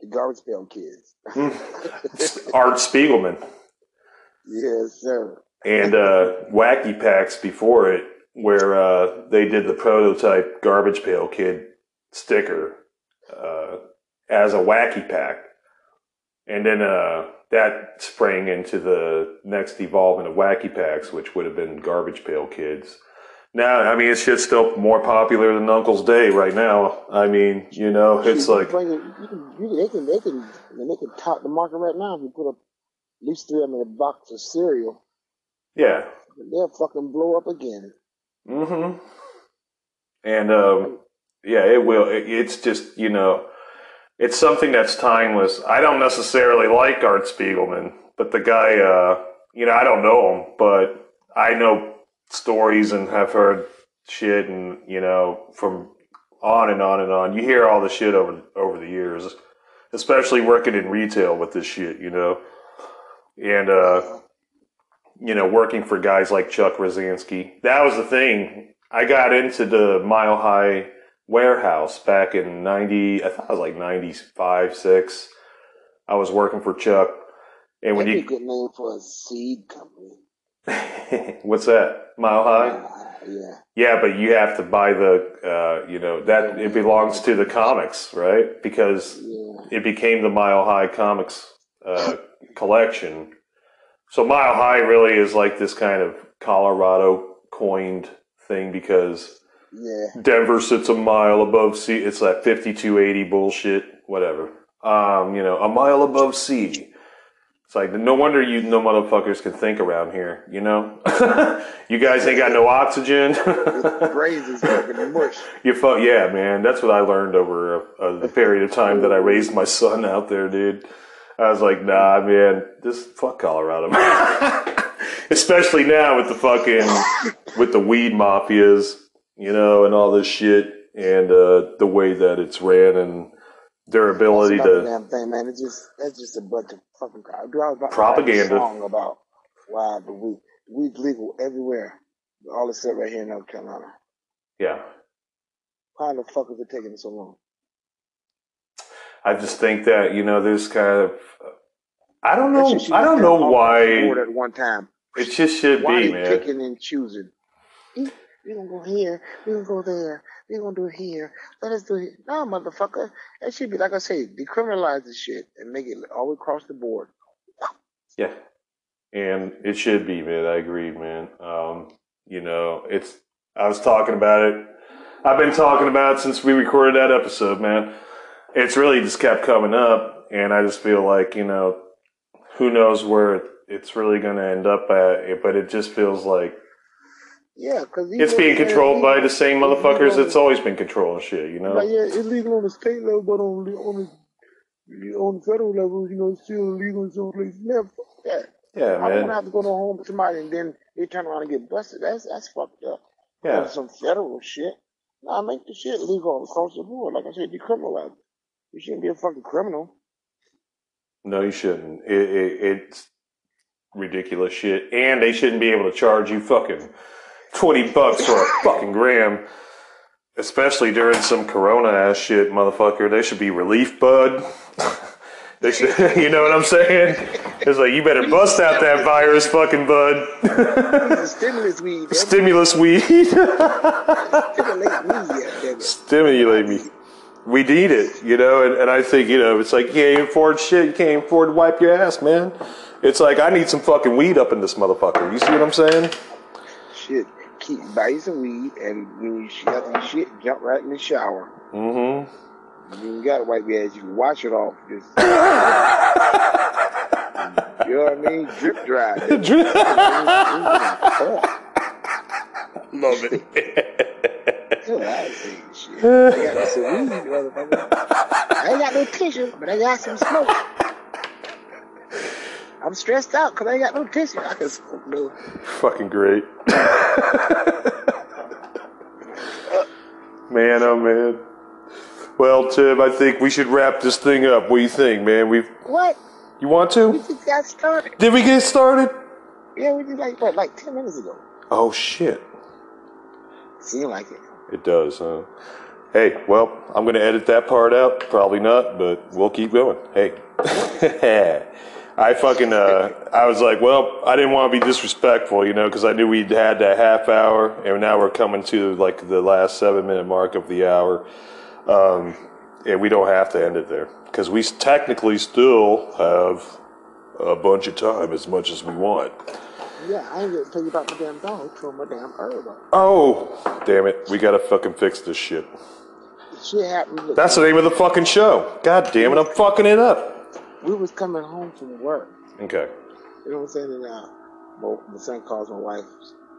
S9: the Garbage Pail Kids.
S6: Art Spiegelman
S9: yes, sir.
S6: and uh, Wacky Packs before it, where uh, they did the prototype Garbage Pail Kid sticker uh, as a Wacky Pack, and then uh, that sprang into the next evolvement of Wacky Packs, which would have been Garbage Pail Kids. Now, I mean, it's just still more popular than Uncle's Day right now. I mean, you know, it's
S9: you
S6: like,
S9: it- you can, you they can, they can, they can top the market right now if you put up at least three of them in a box of cereal.
S6: yeah.
S9: They'll fucking blow up again.
S6: Mm-hmm. And um, yeah, it will. It, it's just you know, it's something that's timeless. I don't necessarily like Art Spiegelman, but the guy, uh, you know, I don't know him, but I know stories and have heard shit, and you know, from on and on and on. You hear all the shit over over the years, especially working in retail with this shit, you know, and uh, you know, working for guys like Chuck Rozanski. That was the thing. I got into the Mile High warehouse back in 90, I thought it was like 95, 6. I was working for Chuck. And when
S9: That'd
S6: you,
S9: good name for a seed company.
S6: what's that? Mile High?
S9: Yeah.
S6: Yeah, but you have to buy the, uh, you know, that it belongs to the comics, right? Because it became the Mile High Comics uh, collection. So Mile High really is like this kind of Colorado coined thing because
S9: Yeah.
S6: Denver sits a mile above sea. It's that 5280 bullshit, whatever. Um, you know, a mile above sea. It's like, no wonder you no motherfuckers can think around here, you know? you guys ain't got no oxygen.
S9: Brains is fucking mush.
S6: you fu- yeah, man. That's what I learned over a, a, the period of time that I raised my son out there, dude. I was like, nah, man, this fuck Colorado. Especially now with the fucking with the weed mafias, you know, and all this shit, and uh, the way that it's ran and their ability
S9: That's
S6: to.
S9: damn thing, man. It's just that's just a bunch of fucking crap. I was about
S6: Propaganda.
S9: song about why the weed weed's legal everywhere, all except right here in North Carolina.
S6: Yeah,
S9: Why the fuck is it taking so long?
S6: I just think that you know, there's kind of. I don't know. I don't know
S9: come off the
S6: why.
S9: at one time.
S6: It just should
S9: Why
S6: be, man.
S9: picking and choosing? We gonna go here. We're gonna go there. We're gonna do it here. Let us do it. No, motherfucker. That should be like I say, decriminalize this shit and make it all across the board.
S6: Yeah. And it should be, man. I agree, man. Um, you know, it's, I was talking about it. I've been talking about since we recorded that episode, man. It's really just kept coming up. And I just feel like, you know, who knows where it's really going to end up at. But it just feels like
S9: Yeah, because
S6: it's being controlled by the same motherfuckers that's always been controlling shit, you know?
S9: Like, yeah, it's legal on the state level, but on the on the on the federal level, you know, it's still illegal in some places. Man, fuck that.
S6: Yeah,
S9: I don't want
S6: man.
S9: to have to go to home with somebody and then they turn around and get busted. That's that's fucked up.
S6: Yeah.
S9: Some federal shit. Nah, make the shit legal across the board. Like I said, decriminalize it. You shouldn't be a fucking criminal.
S6: No, you shouldn't. It, it, it's ridiculous shit, and they shouldn't be able to charge you fucking twenty bucks for a fucking gram, especially during some Corona ass shit, motherfucker. They should be relief, bud. they should, you know what I'm saying? It's like you better bust out that virus, fucking bud.
S9: Stimulus weed.
S6: Stimulus weed.
S9: stimulate me.
S6: Stimulate me. We need it, you know, and, and I think, you know, it's like you can't afford shit, you can't afford to wipe your ass, man. It's like I need some fucking weed up in this motherfucker. You see what I'm saying?
S9: Shit. Keep buy you some weed and when you shut your shit, jump right in the shower.
S6: Mm-hmm.
S9: You ain't gotta wipe your ass, you can wash it off. Just You know what I mean? Drip dry.
S6: Drip-
S9: Love it. That's what I say. Shit. I got some weed, motherfucker. I ain't got no tissue, but I got some smoke. I'm stressed out because I ain't got no tissue. I can no.
S6: Fucking great. man, oh man. Well, Tim, I think we should wrap this thing up. What do you think, man? We've
S9: What?
S6: you want
S9: We
S6: to?
S9: just got started.
S6: Did we get started?
S9: Yeah, we did like what, like ten minutes ago.
S6: Oh shit.
S9: Seemed like it.
S6: It does, huh? Hey, well, I'm gonna edit that part out. Probably not, but we'll keep going. Hey. I fucking uh I was like, well, I didn't want to be disrespectful, you know, because I knew we'd had that half hour, and now we're coming to like the last seven minute mark of the hour, um, and we don't have to end it there because we technically still have a bunch of time as much as we want.
S9: Yeah, I ain't gonna tell you about my damn dog. Throw my damn herb.
S6: Oh, damn it, we gotta fucking fix this shit.
S9: Shit happened.
S6: That's the name of the fucking show. God damn it, I'm fucking it up.
S9: We was coming home from work.
S6: Okay.
S9: You know what I'm saying? And uh, my, my son calls my wife.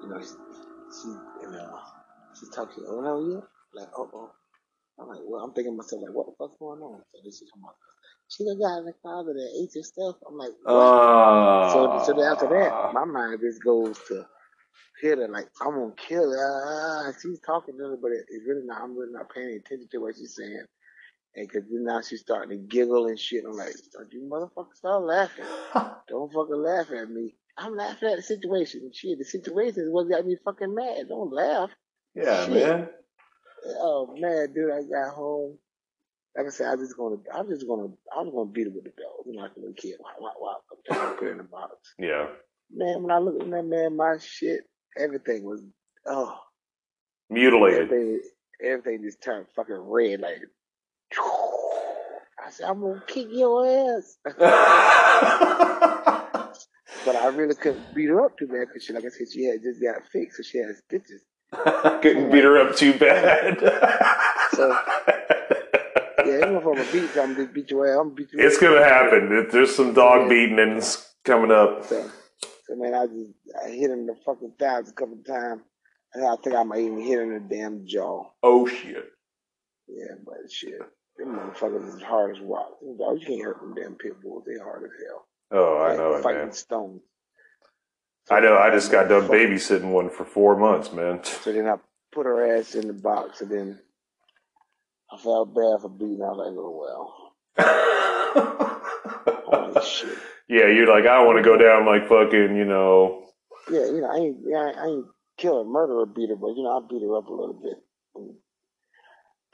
S9: You know, she, she and uh, she talks to her. Oh, you? Like, oh, oh. I'm like, well, I'm thinking to myself, like, what the fuck's going on? So this is out. She done got in the car that ate your stuff. I'm like?
S6: Oh.
S9: So, so after that, my mind just goes to hit her like, I'm gonna kill her. Ah, She's talking to her, but it, it's really not. I'm really not paying attention to what she's saying. And cause then now she's starting to giggle and shit. I'm like, don't you motherfuckers start laughing. Don't fucking laugh at me. I'm laughing at the situation. Shit, the situation is what got me fucking mad. Don't laugh.
S6: Yeah,
S9: Shit.
S6: man.
S9: Oh man, dude, I got home. Like I said, I just gonna, I'm just gonna, I'm gonna beat it with the belt. You know, like a little kid. Wow, wow, wow. There, put it in the box.
S6: Yeah.
S9: Man, when I looked at that man, my shit, everything was, oh,
S6: Mutilated.
S9: everything, everything just turned fucking red. Like, I said, I'm gonna kick your ass. but I really couldn't beat her up too bad because, she, like I said, she had just got fixed, so she had stitches.
S6: Couldn't beat her up too bad.
S9: So, yeah, even if I'm gonna beat I'm gonna beat your ass. I'm gonna beat you.
S6: it's gonna happen. If There's some dog beating and it's coming up.
S9: So, so man, I just I hit him in the fucking thighs a couple of times, and I think I might even hit him in the damn jaw.
S6: Oh shit.
S9: Yeah, but shit, them motherfuckers is hard as rock. Them dogs, you can't hurt them damn pit bulls. They hard as hell.
S6: Oh, I
S9: Like
S6: know it,
S9: fighting
S6: man.
S9: stones.
S6: I know. I just got done babysitting one for four months, man.
S9: So then I put her ass in the box, and then I felt bad for beating. I was like, oh well. Holy shit.
S6: Yeah, you're like, I want to go down like fucking, you know.
S9: Yeah, you know, I ain't, I ain't kill her, murder her, beat her, but you know, I beat her up a little bit. And-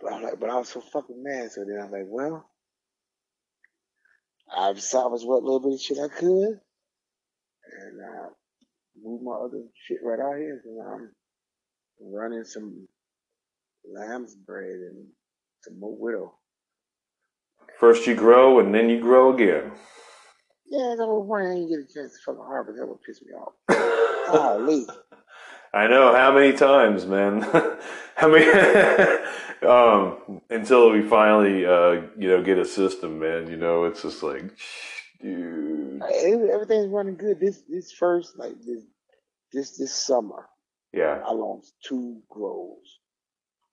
S9: But I was like, but I was so fucking mad. So then I'm like, well, I've salvaged what little bit of shit I could, and uh, moved my other shit right out here. And I'm running some lamb's bread and some more widow.
S6: First you grow and then you grow again.
S9: Yeah, the whole point I didn't get a chance to fucking harvest. That would piss me off. Golly.
S6: I know how many times, man. how many? um, until we finally, uh, you know, get a system, man. You know, it's just like, dude.
S9: Everything's running good. This this first like this this this summer,
S6: Yeah.
S9: I lost two grows.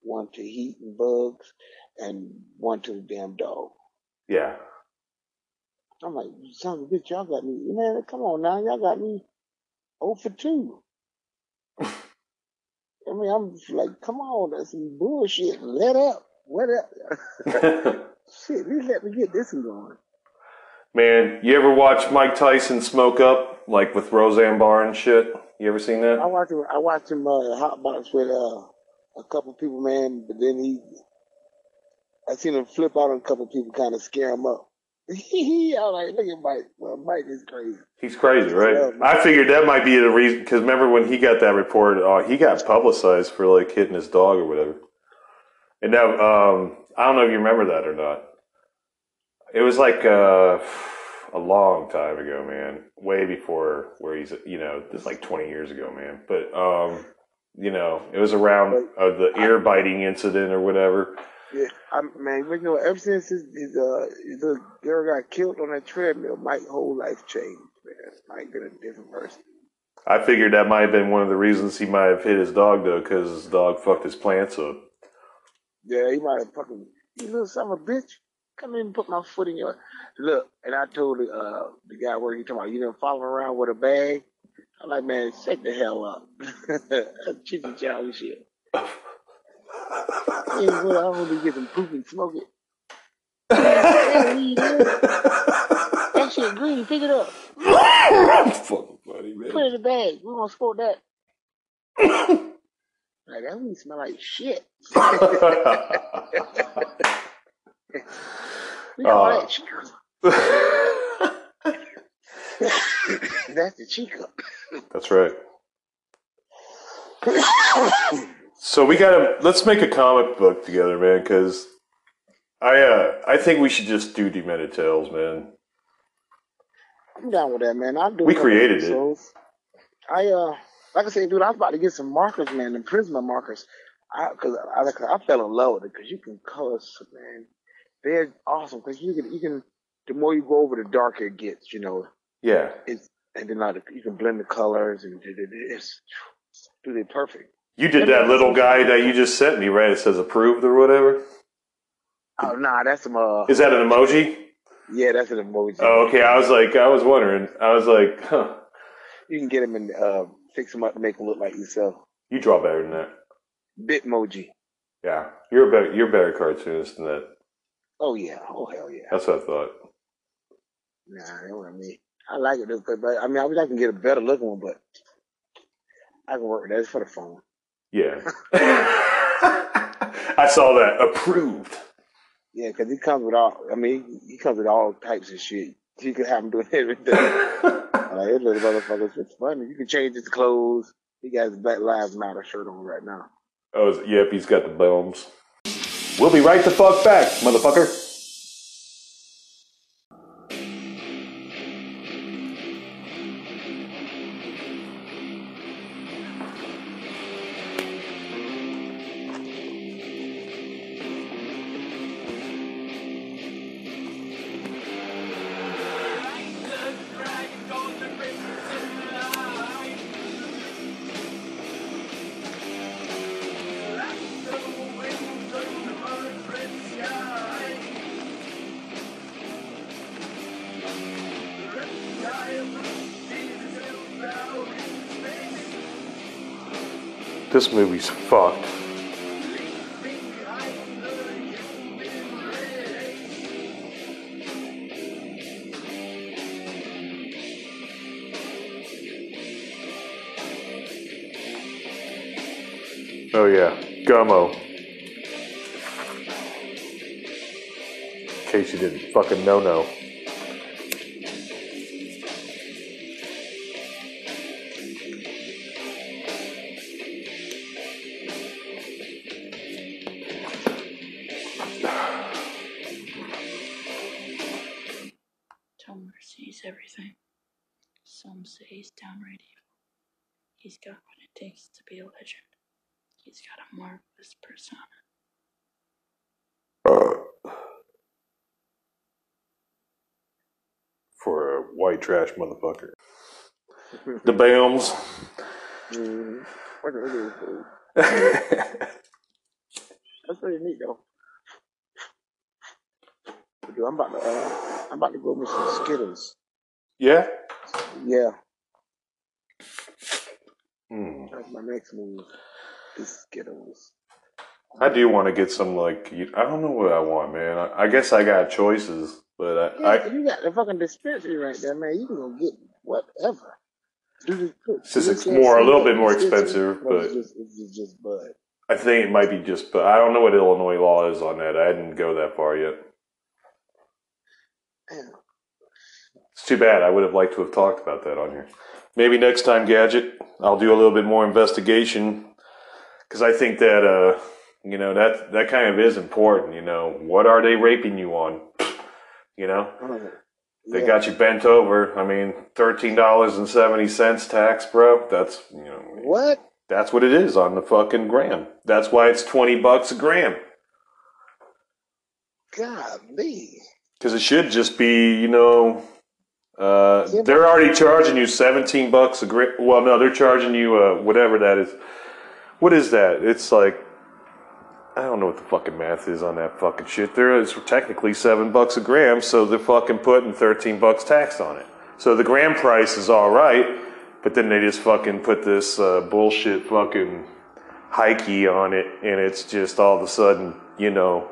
S9: One to heat and bugs, and one to the damn dog.
S6: Yeah.
S9: I'm like, son of a bitch, y'all got me. Man, come on now, y'all got me 0 for 2. I mean, I'm like, come on, that's some bullshit. Let up. What up? Shit, you let me get this one going.
S6: Man, you ever watch Mike Tyson smoke up, like with Roseanne Barr and shit? You ever seen that?
S9: I watched him. I watched him uh, hot box with uh, a couple people, man. But then he, I seen him flip out on a couple people, kind of scare him up. I was like, look at Mike. Well, Mike is crazy.
S6: He's crazy, right? I figured that might be the reason, because remember when he got that report, uh, he got publicized for like hitting his dog or whatever. And now, um, I don't know if you remember that or not. It was like uh, a long time ago, man. Way before where he's, you know, it's like 20 years ago, man. But, um, you know, it was around uh, the ear biting incident or whatever.
S9: Yeah, I man, you know, ever since his, his uh little girl got killed on that treadmill, Mike's whole life changed, man. Mike been a different person.
S6: I figured that might have been one of the reasons he might have hit his dog, though, because his dog fucked his plants up.
S9: Yeah, he might have fucking you little son of a bitch. Come in and put my foot in your look. And I told the uh the guy where you talking about you didn't follow around with a bag. I'm like, man, shut the hell up. That's chow shit. Yeah, well, I'm gonna get some poop and smoke it. Yeah, weed, man. that shit green, pick it up.
S6: Fucking funny, man.
S9: Put it in the bag. We're gonna sport that. like that weed smell like shit. we all that chica. That's the chica.
S6: That's right. So we gotta let's make a comic book together, man. Because I uh I think we should just do Demented Tales, man.
S9: I'm down with that, man. I'll do.
S6: We created it.
S9: I uh, like I said, dude, I was about to get some markers, man, the Prisma markers. I because I, like, I fell in love with it because you can color, man. They're awesome because you can you can. The more you go over, the darker it gets. You know,
S6: Yeah.
S9: it's and then like you can blend the colors and it- it- it's dude, they're perfect.
S6: You did that little guy that you just sent me, right? It says approved or whatever.
S9: Oh nah, that's some uh.
S6: Is that an emoji?
S9: Yeah, that's an emoji.
S6: Oh, okay. I was like, I was wondering. I was like, huh.
S9: You can get him and uh, fix him up to make him look like yourself.
S6: You draw better than that.
S9: Bitmoji.
S6: Yeah, you're a better. You're a better cartoonist than that.
S9: Oh yeah. Oh hell yeah.
S6: That's what I thought.
S9: Nah, that's what I mean. I like it, but I mean, I wish I can get a better looking one, but I can work with that. It's for the phone.
S6: Yeah. I saw that approved.
S9: Yeah, because he comes with all. I mean, he comes with all types of shit. You can have him doing everything. like this little motherfuckers, it's funny. You can change his clothes. He got his Black Lives Matter shirt on right now.
S6: Oh, yep. He's got the bones. We'll be right the fuck back, motherfucker. This movie's fucked. Oh yeah, Gummo. In case you didn't fucking know no. Motherfucker. The Bams.
S9: Mm. What the- what the- That's pretty neat though. do. I'm about to. Uh, I'm about to go with some Skittles.
S6: Yeah.
S9: Yeah,
S6: Hmm.
S9: that's my next move. Is Skittles.
S6: I do want to get some like I don't know what I want, man. I, I guess I got choices, but I,
S9: Yeah,
S6: I
S9: you got the fucking dispensary right there, man. You can go get whatever. Do the,
S6: It's just more- a little bit more expensive,
S9: It's
S6: but-
S9: just, it's just, just bud.
S6: I think it might be just, but I don't know what Illinois law is on that. I didn't go that far yet.
S9: Damn.
S6: It's too bad. I would have liked to have talked about that on here. Maybe next time, Gadget, I'll do a little bit more investigation because I think that uh, you know that that kind of is important. You know, what are they raping you on? You know, they
S9: Yeah.
S6: got you bent over. I mean, thirteen dollars and seventy cents tax, bro. That's you know
S9: What?
S6: that's what it is on the fucking gram. That's why it's twenty bucks a gram.
S9: God me.
S6: Because it should just be, you know, uh, they're already charging you 17 bucks a gram. Well, no, they're charging you uh, whatever that is. What is that? It's like, I don't know what the fucking math is on that fucking shit. There is technically 7 bucks a gram, so they're fucking putting 13 bucks tax on it. So the gram price is all right, but then they just fucking put this uh, bullshit fucking hikey on it, and it's just all of a sudden, you know,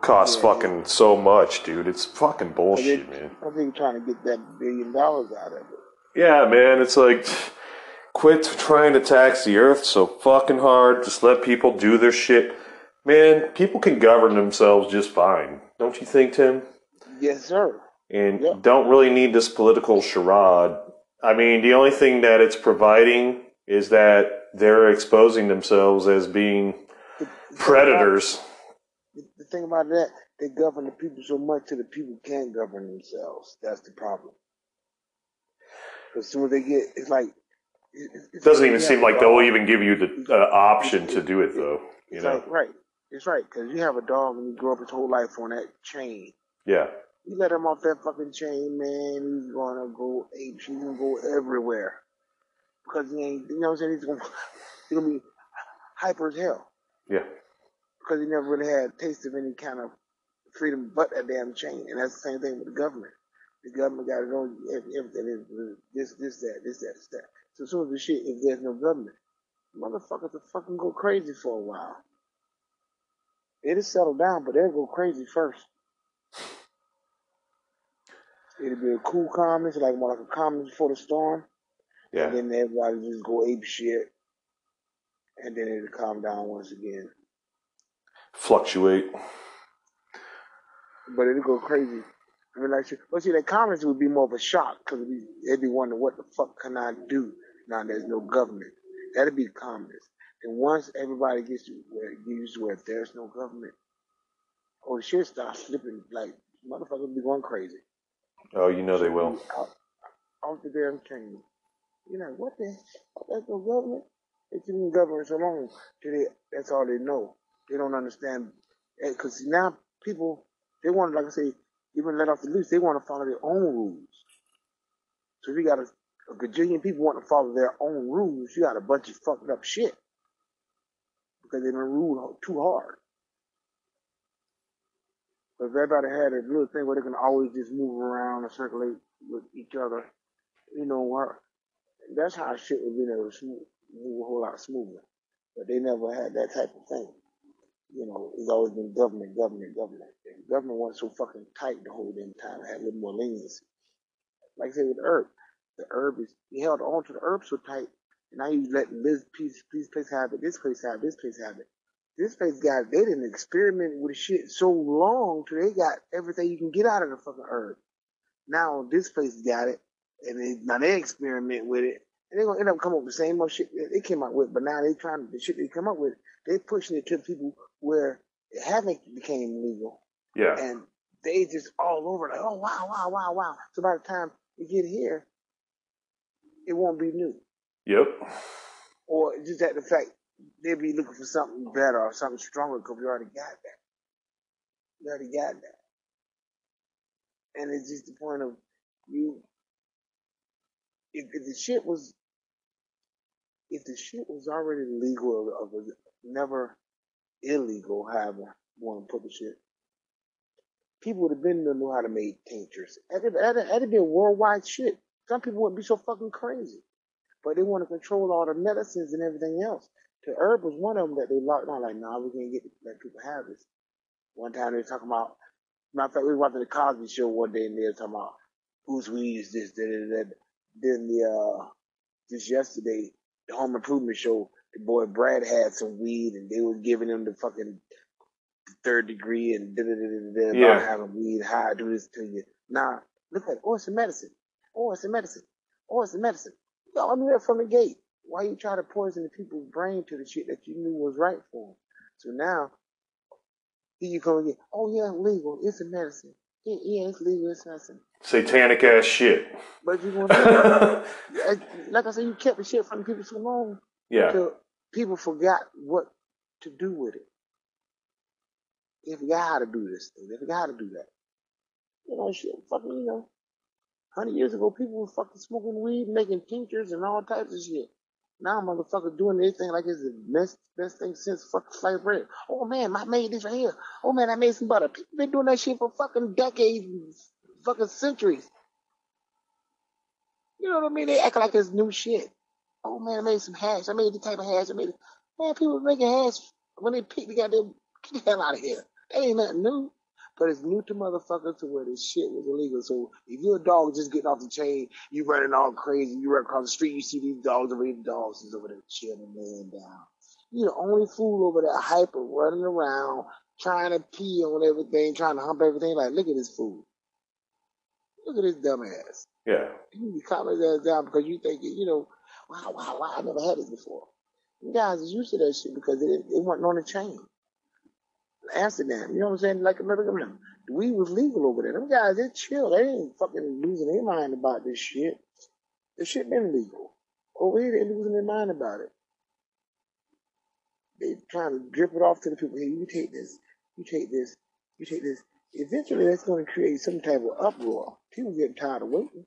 S6: costs fucking so much, dude. It's fucking bullshit, man.
S9: I think trying to get that billion dollars out of it.
S6: Yeah, man, it's like quit trying to tax the earth so fucking hard. Just let people do their shit. Man, people can govern themselves just fine. Don't you think, Tim?
S9: Yes, sir.
S6: And don't really need this political charade. I mean, the only thing that it's providing is that they're exposing themselves as being predators.
S9: The thing about that, they govern the people so much that the people can't govern themselves. That's the problem. Because as soon as they get, it's like it,
S6: It doesn't even seem like they'll even give you the uh, option to do it, though. You know?
S9: like, right. It's right because you have a dog and you grow up his whole life on that chain.
S6: Yeah.
S9: You let him off that fucking chain, man. He's gonna go ape. He's gonna go everywhere because he ain't. You know what I'm saying? He's gonna he's gonna be hyper as hell
S6: Yeah.
S9: because he never really had a taste of any kind of freedom but that damn chain. And that's the same thing with the government. The government got to know everything this, this, that, this, that, this, that. So as soon as the shit, if there's no government, motherfuckers will fucking go crazy for a while. It'll settle down, but they'll go crazy first. It'll be a cool calmness, like more like a calmness before the storm.
S6: Yeah.
S9: And then everybody just go ape shit. And then it'll calm down once again.
S6: Fluctuate.
S9: But it'll go crazy. I mean, like, but see, that calmness would be more of a shock because they'd be wondering what the fuck can I do now there's no government. That'd be calmness. And once everybody gets to where used to where there's no government, oh, the shit starts slipping. Like motherfuckers be going crazy.
S6: Oh, you know they will.
S9: Out, off the damn chain. You're like, what the? There's no government. They keep in government so long they, that's all they know. They don't understand because now people they want, like I say, even let off the loose. They want to follow their own rules. So if you got a, a gajillion people want to follow their own rules, you got a bunch of fucked up shit because they done ruled too hard. But if everybody had a little thing where they can always just move around and circulate with each other, you know what? That's how shit would be able to smooth, move a whole lot smoother. But they never had that type of thing. You know, it's always been government, government, government. And government wasn't so fucking tight the whole damn time. It had a little more leniency. Like I said with the herb, the herb is he held on to the herb so tight, now you let this piece, this place have it, this place have it, this place have it. This place got it. they didn't experiment with shit so long till they got everything you can get out of the fucking herb. Now this place got it, and they, now they experiment with it, and they're gonna end up coming up with the same old shit that they came up with. But now they trying the shit they come up with, they pushing it to the people where it haven't became legal,
S6: Yeah.
S9: and they just all over like, oh wow, wow, wow, wow. So by the time we get here, it won't be new,
S6: Yep.
S9: or just that the fact they'd be looking for something better or something stronger because we already got that. We already got that, and it's just the point of you. If, if the shit was, if the shit was already legal or was never illegal, however you want to put the shit, people would have been to know how to make tinctures. That'd, that'd, that'd be a worldwide shit. Some people wouldn't be so fucking crazy. But they want to control all the medicines and everything else. The herb was one of them that they locked down. Like, nah, we can't get let people have this. One time they were talking about, matter of fact, we were watching the Cosby Show one day and they were talking about whose weed is this, da, da. Then the uh, just yesterday, the Home Improvement Show, the boy Brad had some weed and they were giving him the fucking third degree and da da da da da
S6: Yeah.
S9: having weed, how I do this to you. Nah, look at it. Oh, it's a medicine. Oh, it's a medicine. Oh, it's a medicine. Y'all knew that from the gate. Why you try to poison the people's brain to the shit that you knew was right for them? So now, here you come again. Oh yeah, legal. It's a medicine. Yeah, yeah, it's legal. It's medicine.
S6: Satanic ass shit.
S9: But you gonna like I said, you kept the shit from the people so long.
S6: Yeah.
S9: Till people forgot what to do with it. They forgot how to do this thing. They forgot how to do that. You know, shit, fucking, you know, hundred years ago, people were fucking smoking weed, making tinctures and all types of shit. Now, motherfuckers doing anything like it's the best best thing since fucking sliced bread. Oh man, I made this right here. Oh man, I made some butter. People been doing that shit for fucking decades, fucking centuries. You know what I mean? They act like it's new shit. Oh man, I made some hash. I made the type of hash. I made it. Man, people making hash when they pick the goddamn get the hell out of here. That ain't nothing new. But it's new to motherfuckers to where this shit was illegal. So if you're a dog just getting off the chain, you running all crazy, you run across the street, you see these dogs over there, the dogs is over there chilling, laying down. You're the only fool over there hyper running around, trying to pee on everything, trying to hump everything. Like, look at this fool. Look at this dumbass.
S6: Yeah.
S9: You calm his ass down because you think, you know, wow, wow, wow, I never had this before. You guys is used to that shit because it, it wasn't on the chain. Amsterdam, you know what I'm saying? Like another. The weed was legal over there. Them guys, they chill. They ain't fucking losing their mind about this shit. This shit been legal. Over here, they losing their mind about it. They trying to drip it off to the people. Hey, you take this. You take this. You take this. Eventually, that's going to create some type of uproar. People getting tired of waiting.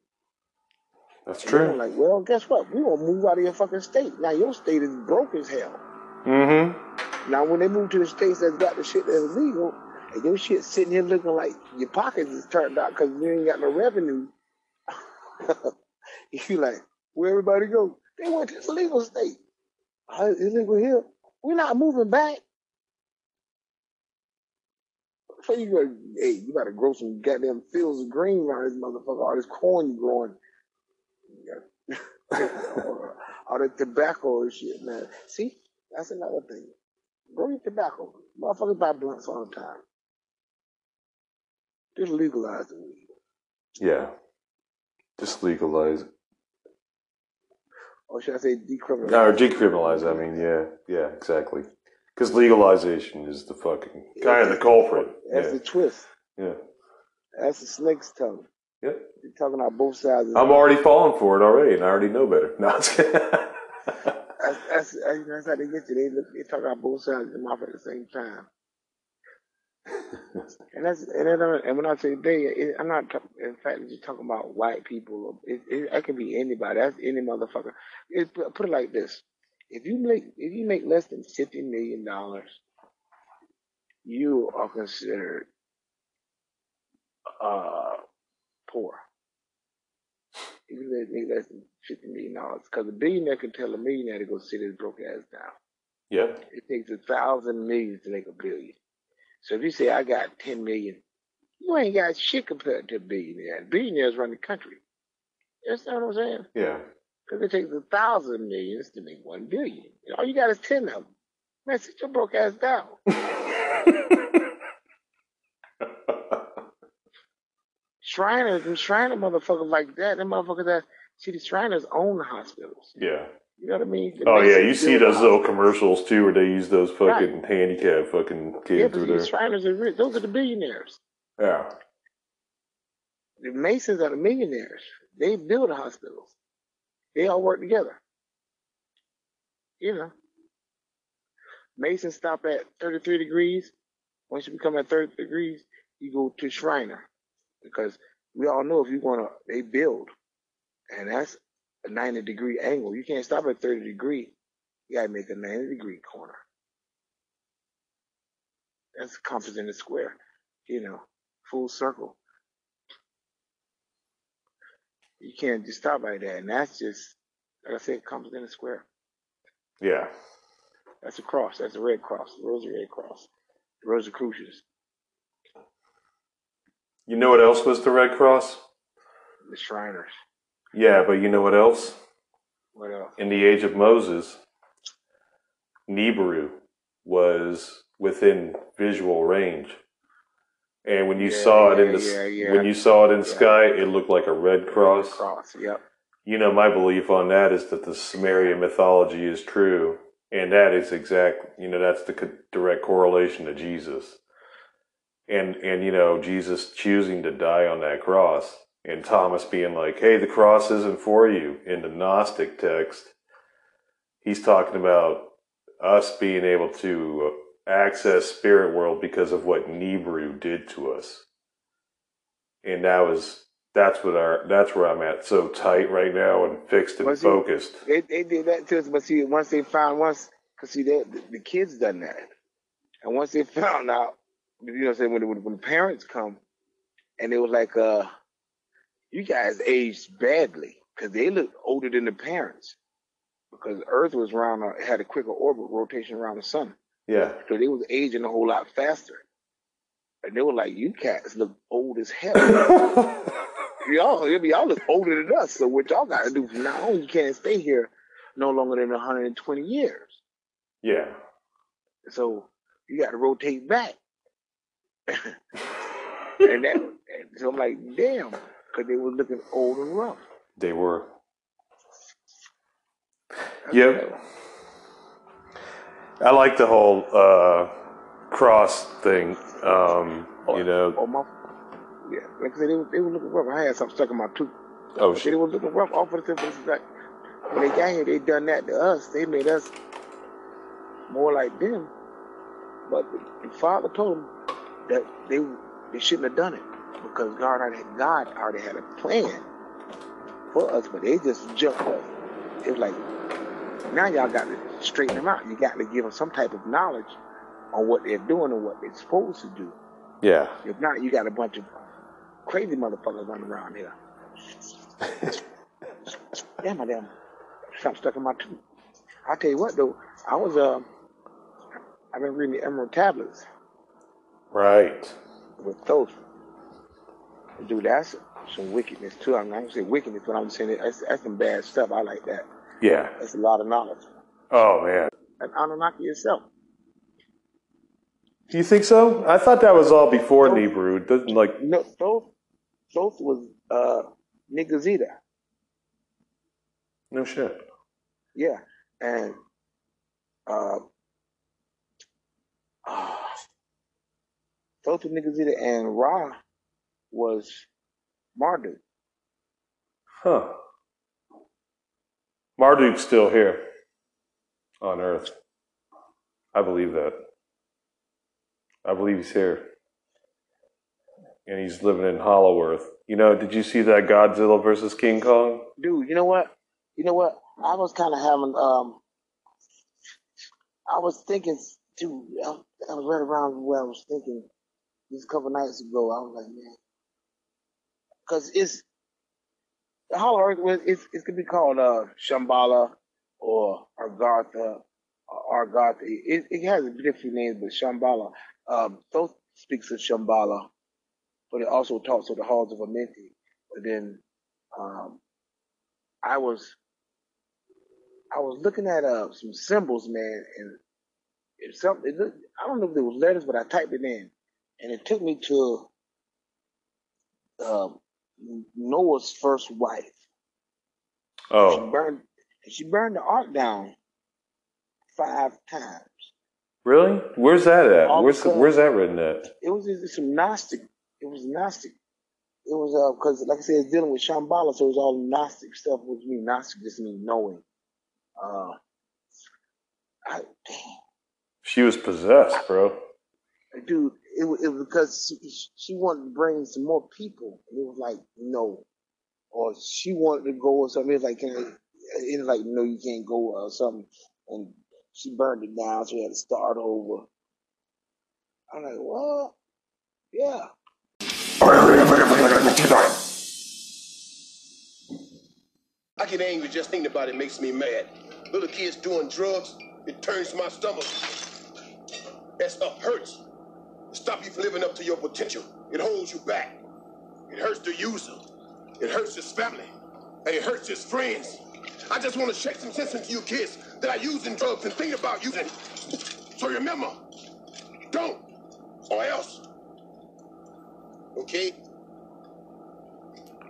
S6: That's
S9: And
S6: true.
S9: Like, well, guess what? We gonna move out of your fucking state. Now your state is broke as hell.
S6: Mm-hmm.
S9: Now when they move to the states that's got the shit that's legal, and your shit sitting here looking like your pockets is turned out because you ain't got no revenue, you like, where everybody go? They went to the legal state. Uh, It's illegal here. We're not moving back. So you go, hey, you gotta grow some goddamn fields of green around this motherfucker, all this corn growing. all the tobacco and shit, man. See, that's another thing. Grow your tobacco. Motherfuckers buy blunts all the time. Just legalize the weed.
S6: Yeah. Just legalize it.
S9: Or should I say decriminalize?
S6: Or decriminalize, I mean, yeah. Yeah, exactly. Because legalization is the fucking, kind of the culprit.
S9: That's
S6: Yeah.
S9: the twist.
S6: Yeah.
S9: That's the snake's tongue.
S6: Yep.
S9: You're talking about both sides. of
S6: I'm already falling for it already, and I already know better. No, it's
S9: That's, that's, that's, that's how they get you. They look, they talk about both sides of the mouth at the same time. and that's and, and when I say they, it, I'm not in fact just talking about white people. It, it, it can be anybody. That's any motherfucker. It, put it like this: if you make if you make less than fifty million dollars, you are considered uh poor. If you make less than fifty million dollars, because a billionaire can tell a millionaire to go sit his broke ass down.
S6: Yep.
S9: It takes a thousand millions to make a billion. So if you say I got ten million, you ain't got shit compared to a billionaire. Billionaires run the country. You understand what I'm saying?
S6: Yeah.
S9: Because it takes a thousand millions to make one billion. And All you got is ten of them. Man, sit your broke ass down. Shriners and Shriner motherfuckers like that, them motherfuckers that see the Shriners own the hospitals.
S6: Yeah.
S9: You know what I mean?
S6: Oh yeah, you see those little commercials too, where they use those
S9: Right.
S6: fucking handicap fucking kids
S9: but
S6: through
S9: the
S6: there.
S9: Shriners are rich. Those are the billionaires.
S6: Yeah.
S9: The Masons are the millionaires. They build the hospitals. They all work together. You know. Masons stop at 33 degrees. Once you become at 30 degrees, you go to Shriner. Because we all know if you want to, they build. And that's a 90 degree angle. You can't stop at 30 degree. You got to make a 90 degree corner. That's compass in the square, you know. full circle. You can't just stop like that, and that's just like I said, comes in a square.
S6: Yeah.
S9: That's a cross. That's a red cross. The Rosary Red Cross. The Rosicrucians.
S6: You know what else was the Red Cross?
S9: The Shriners.
S6: Yeah, but you know what else?
S9: What else?
S6: In the age of Moses, Nibiru was within visual range. And when you
S9: Yeah,
S6: saw it in the
S9: yeah, yeah.
S6: when you saw it in
S9: Yeah.
S6: sky, it looked like a red cross.
S9: Cross. Yep.
S6: You know, my belief on that is that the Sumerian mythology is true, and that is exact. You know, that's the co- direct correlation to Jesus, and and you know, Jesus choosing to die on that cross, and Thomas being like, "Hey, the cross isn't for you." In the Gnostic text, he's talking about us being able to access spirit world because of what Nibiru did to us, and that was that's what our that's where I'm at so tight right now and fixed and
S9: see,
S6: focused.
S9: They they did that to us, but see, once they found once, cause see, they, the, the kids done that, and once they found out, you know, what I'm saying when when, when the parents come, and it was like, uh, you guys aged badly, cause they looked older than the parents, because Earth was around uh, had a quicker orbit rotation around the sun,
S6: Yeah,
S9: so they was aging a whole lot faster, and they were like, you cats look old as hell. y'all, y'all look older than us. So what y'all got to do from now on, you can't stay here no longer than 120 years.
S6: yeah.
S9: So you got to rotate back. and that, so I'm like, damn, because they were looking old and rough.
S6: They were. Yep. I like the whole uh, cross thing. Um, you know,
S9: Oh my, yeah, like I said, they, was- they were looking rough. I had something stuck in my tooth.
S6: Oh, shit.
S9: They were looking rough off of the tip. Like, when they got here, they done that to us. They made us more like them. But the, the father told them that they they shouldn't have done it because God already God already had a plan for us, but they just jumped us. It was like now y'all got to straighten them out. You got to give them some type of knowledge on what they're doing and what they're supposed to do.
S6: yeah.
S9: If not, you got a bunch of crazy motherfuckers running around here. damn, my damn, something stuck in my tooth. I tell you what though, I was um, I've been reading the Emerald Tablets
S6: Right.
S9: with those. Dude, that's some wickedness too. I'm not gonna say wickedness, but I'm saying that's, that's some bad stuff. I like that.
S6: Yeah.
S9: That's a lot of knowledge.
S6: Oh man.
S9: And Anunnaki yourself.
S6: Do you think so? I thought that was all before. It doesn't like.
S9: No, Thoth, Thoth was uh, Ningishzida.
S6: No shit.
S9: Yeah, and uh, uh Thoth was Ningishzida and Ra was Marduk.
S6: Huh. Marduk's still here on Earth. I believe that. I believe he's here. And he's living in Hollow Earth. You know, did you see that Godzilla versus King Kong?
S9: Dude, you know what? You know what? I was kind of having um, I was thinking dude, I, I was right around where I was thinking just a couple nights ago. I was like, man, because it's the Earth. well, It's it could be called uh Shambhala or Argartha or Argartha. It, it has a different names, but Shambhala. Um, Thoth speaks of Shambhala, but it also talks of the halls of Amenti. But then um, I was I was looking at uh, some symbols, man, and it something. It looked, I don't know if it was letters, but I typed it in, and it took me to um, Noah's first wife.
S6: Oh.
S9: She burned. She burned the ark down five times.
S6: really? Where's that at?
S9: All
S6: Where's Where's that written at?
S9: It was some Gnostic. It was Gnostic. It was uh because like I said, it's dealing with Shambhala, so it was all Gnostic stuff. Which means Gnostic just means knowing. Uh, I,
S6: She was possessed, bro.
S9: dude, it, wa- it was because she, she wanted to bring some more people, and it was like no, or she wanted to go or something. It was like, can I, it was like no, you can't go or something, and she burned it down, so we had to start over. I'm like, what? Yeah.
S21: I get angry just thinking about it makes me mad. Little kids doing drugs, it turns my stomach. That stuff hurts. It stop you from living up to your potential. It holds you back. It hurts the user. It hurts his family. And it hurts his friends. I just want to shake some sense into you kids that are using drugs and thinking about using. So remember, don't, or else. Okay?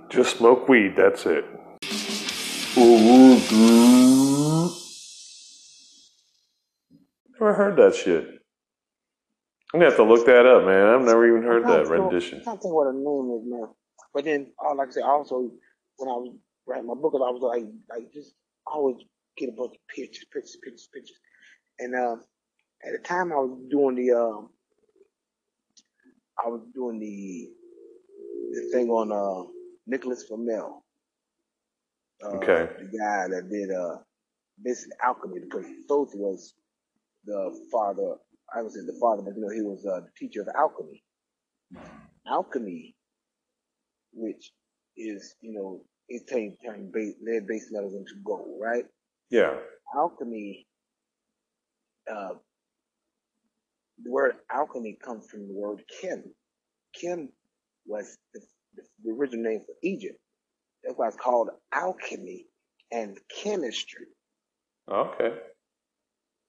S6: Just smoke weed, that's it. Never heard that shit. I'm gonna have to look that up, man. I've never even heard that rendition.
S9: I can't think what her name is, man. But then, uh, like I said, also when I was writing my book, I was like, like just always get a bunch of pictures, pictures, pictures, pictures. And uh, at the time, I was doing the, um, I was doing the the thing on uh, Nicholas Flamel, uh,
S6: Okay.
S9: the guy that did uh, basically alchemy, because Thoth was the father. I would say the father, but you know he was uh, the teacher of alchemy. Alchemy, which is you know it turning lead base metals into gold, right?
S6: Yeah.
S9: Alchemy. Uh, the word alchemy comes from the word Kim. Kim was the, the, the original name for Egypt. That's why it's called alchemy and chemistry
S6: Okay.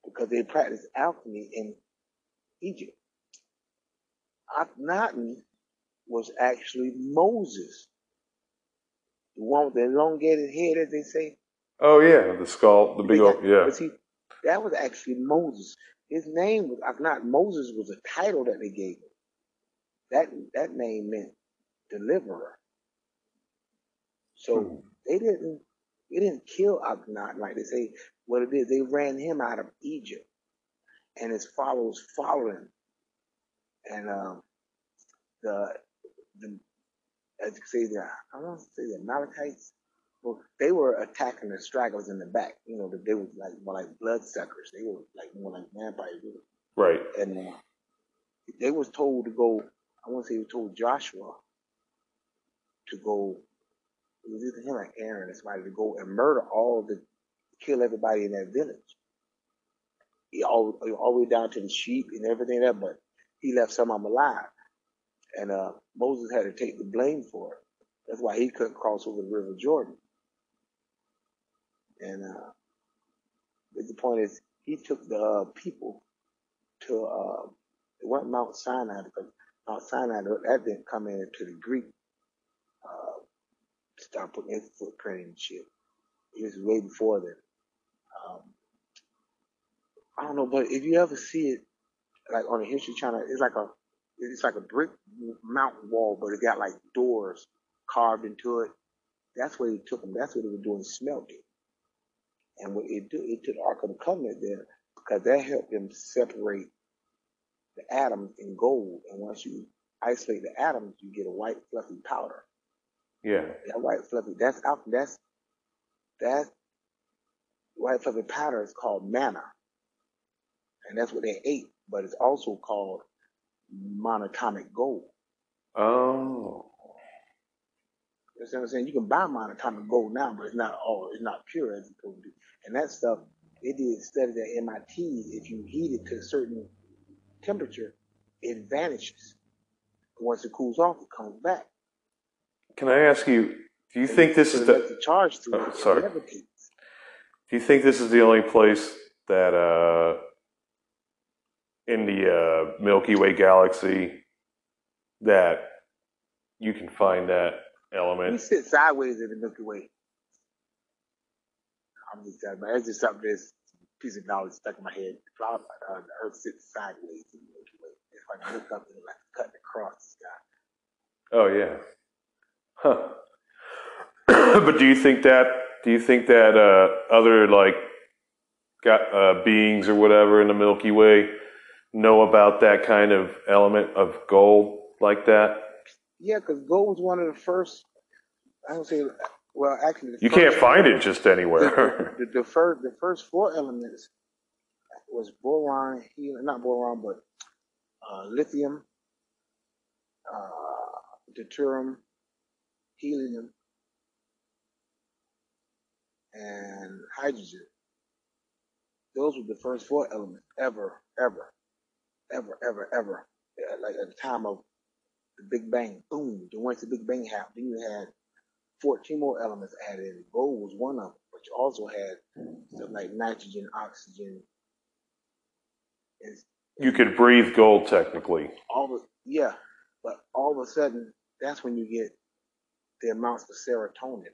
S9: because they practiced alchemy in Egypt. Akhenaten was actually Moses, the one with the elongated head, as they say.
S6: Oh yeah, the skull, the big old yeah.
S9: See, that was actually Moses. His name was Akhenaten. Moses was a title that they gave him. That that name meant deliverer. So hmm. they didn't they didn't kill Akhenaten like they say. What it is, they ran him out of Egypt, and his followers followed him. And um, the the as you say the I want to say the Amalekites. Well, they were attacking the stragglers in the back. You know, they were like more like bloodsuckers. They were like more like vampires.
S6: Right.
S9: And uh, they was told to go. I want to say they told Joshua to go. It was either him or Aaron or somebody to go and murder all the, kill everybody in that village. All, all the way down to the sheep and everything that, but he left some of them alive. And uh, Moses had to take the blame for it. That's why he couldn't cross over the River Jordan. And uh, but the point is, he took the uh, people to uh, it wasn't Mount Sinai because Mount Sinai that didn't come in until the Greek uh, start putting his footprint in shit. It was way before then. Um, I don't know, but if you ever see it like on a History Channel, it's like a it's like a brick mountain wall, but it got like doors carved into it. That's where he took them. That's what they were doing smelting. And what it do, it took the Ark of the Covenant there because that helped them separate the atoms in gold. And once you isolate the atoms, you get a white fluffy powder.
S6: Yeah.
S9: That white fluffy, that's out, that's, that white fluffy powder is called manna. And that's what they ate, but it's also called monatomic gold.
S6: Oh.
S9: You understand what I'm saying? You can buy monatomic gold now, but it's not all, it's not pure as it's supposed to. And that stuff, they did studies at MIT. If you heat it to a certain temperature, it vanishes. Once it cools off, it comes back.
S6: Can I ask you? Do you think this is the?
S9: the charge to
S6: Oh, sorry. Do you think this is the only place that uh, in the uh, Milky Way galaxy that you can find that element.
S9: We sit sideways in the Milky Way. I'm just telling you, that's just something that's piece of knowledge stuck in my head. The uh, the Earth sits sideways in the Milky Way. If I look up and like cutting across the sky.
S6: Oh yeah. Huh. but do you think that? Do you think that uh, other like got uh, beings or whatever in the Milky Way know about that kind of element of gold like that?
S9: Yeah, because gold was one of the first. I don't say. Well, actually, the
S6: You
S9: first,
S6: can't find it just anywhere.
S9: The, the first, the first four elements was boron, not boron, but uh, lithium, uh, deuterium, helium, and hydrogen. Those were the first four elements ever, ever, ever, ever, ever. Yeah, Like at the time of the Big Bang, boom. Then once the Big Bang happened, then you had 14 more elements added in. Gold was one of them, but you also had stuff like nitrogen, oxygen, and
S6: You could breathe gold technically.
S9: all the, yeah. But all of a sudden, that's when you get the amounts of serotonin.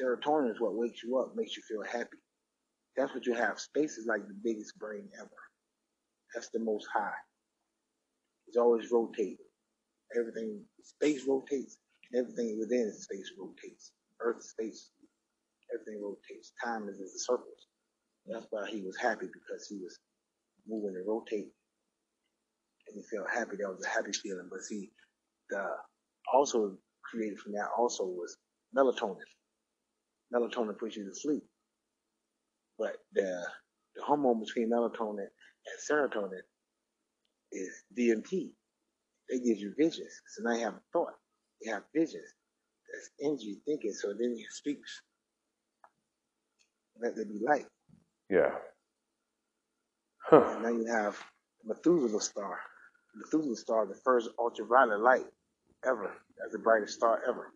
S9: Serotonin is what wakes you up, makes you feel happy. That's what you have. Space is like the biggest brain ever. That's the most high. It's always rotating. Everything, space rotates, everything within space rotates. Earth, space, everything rotates. Time is in circles. That's why he was happy because he was moving and rotating. And he felt happy. That was a happy feeling. But see, the also created from that also was melatonin. Melatonin puts you to sleep. But the the hormone between melatonin and serotonin is DMT. They give you visions. So now you have a thought. You have visions. That's energy thinking. So then he speaks. Let there be light.
S6: Yeah.
S9: And now you have Methuselah star. Methuselah star, the first ultraviolet light ever. That's the brightest star ever.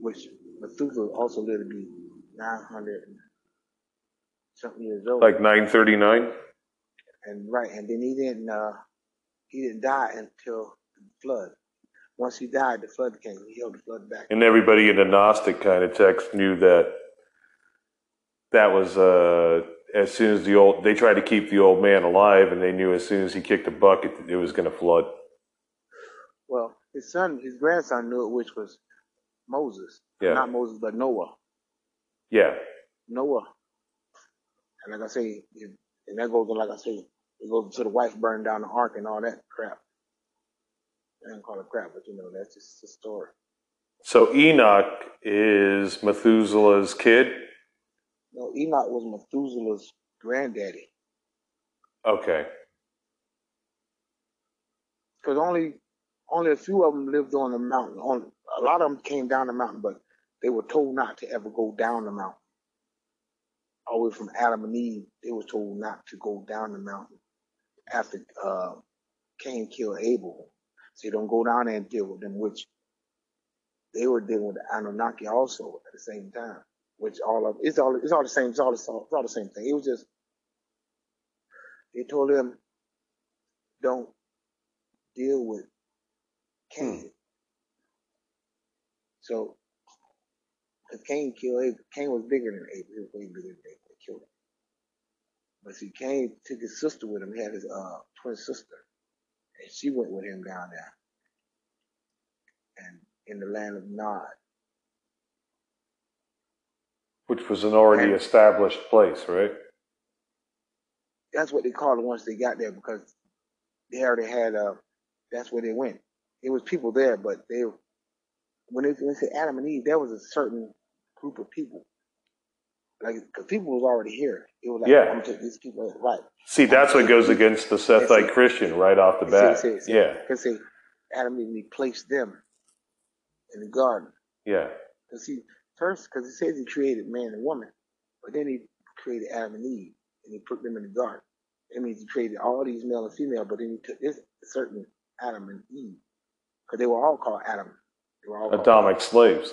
S9: Which Methuselah also lived to be 900 and something years old.
S6: Like 939?
S9: And right, and then he didn't uh he didn't die until the flood. Once he died, the flood came. He held the flood back.
S6: And everybody in the Gnostic kind of text knew that that was uh, as soon as the old they tried to keep the old man alive, and they knew as soon as he kicked the bucket, it was going to flood.
S9: Well, his son, his grandson knew it, which was Moses.
S6: Yeah.
S9: Not Moses, but Noah.
S6: Yeah,
S9: Noah. And like I say, it, and that goes on, like I say, it goes to the wife burning down the ark and all that crap. I don't call it crap, but you know, that's just a story.
S6: So Enoch is Methuselah's kid.
S9: No, Enoch was Methuselah's granddaddy.
S6: Okay.
S9: Because only only a few of them lived on the mountain. On a lot of them came down the mountain, but they were told not to ever go down the mountain. All the way from Adam and Eve, they were told not to go down the mountain after uh, Cain killed Abel. So you don't go down there and deal with them, which they were dealing with the Anunnaki also at the same time. Which all of it's all it's all the same. It's all the, it's all the same thing. It was just they told him don't deal with Cain. So, because Cain killed Abel, Cain was bigger than Abel. He was way bigger than Abel. Killed him. But he came, took his sister with him. He had his uh, twin sister, and she went with him down there, and in the land of Nod.
S6: Which was an already established place, right?
S9: That's what they called it once they got there because they already had uh that's where they went. It was people there, but they when they, when they said Adam and Eve, there was a certain group of people. Like, cause people was already here. It was like,
S6: Yeah.
S9: I'm these people, right?
S6: See, that's what goes against the Sethite Christian right off the bat.
S9: See, see, see.
S6: Yeah,
S9: Cause see, Adam and Eve placed them in the garden.
S6: yeah.
S9: Cause see, first, cause he says he created man and woman, but then he created Adam and Eve, and he put them in the garden. That means he created all these male and female, but then he took this certain Adam and Eve, cause they were all called Adam. They were all called
S6: Atomic slaves.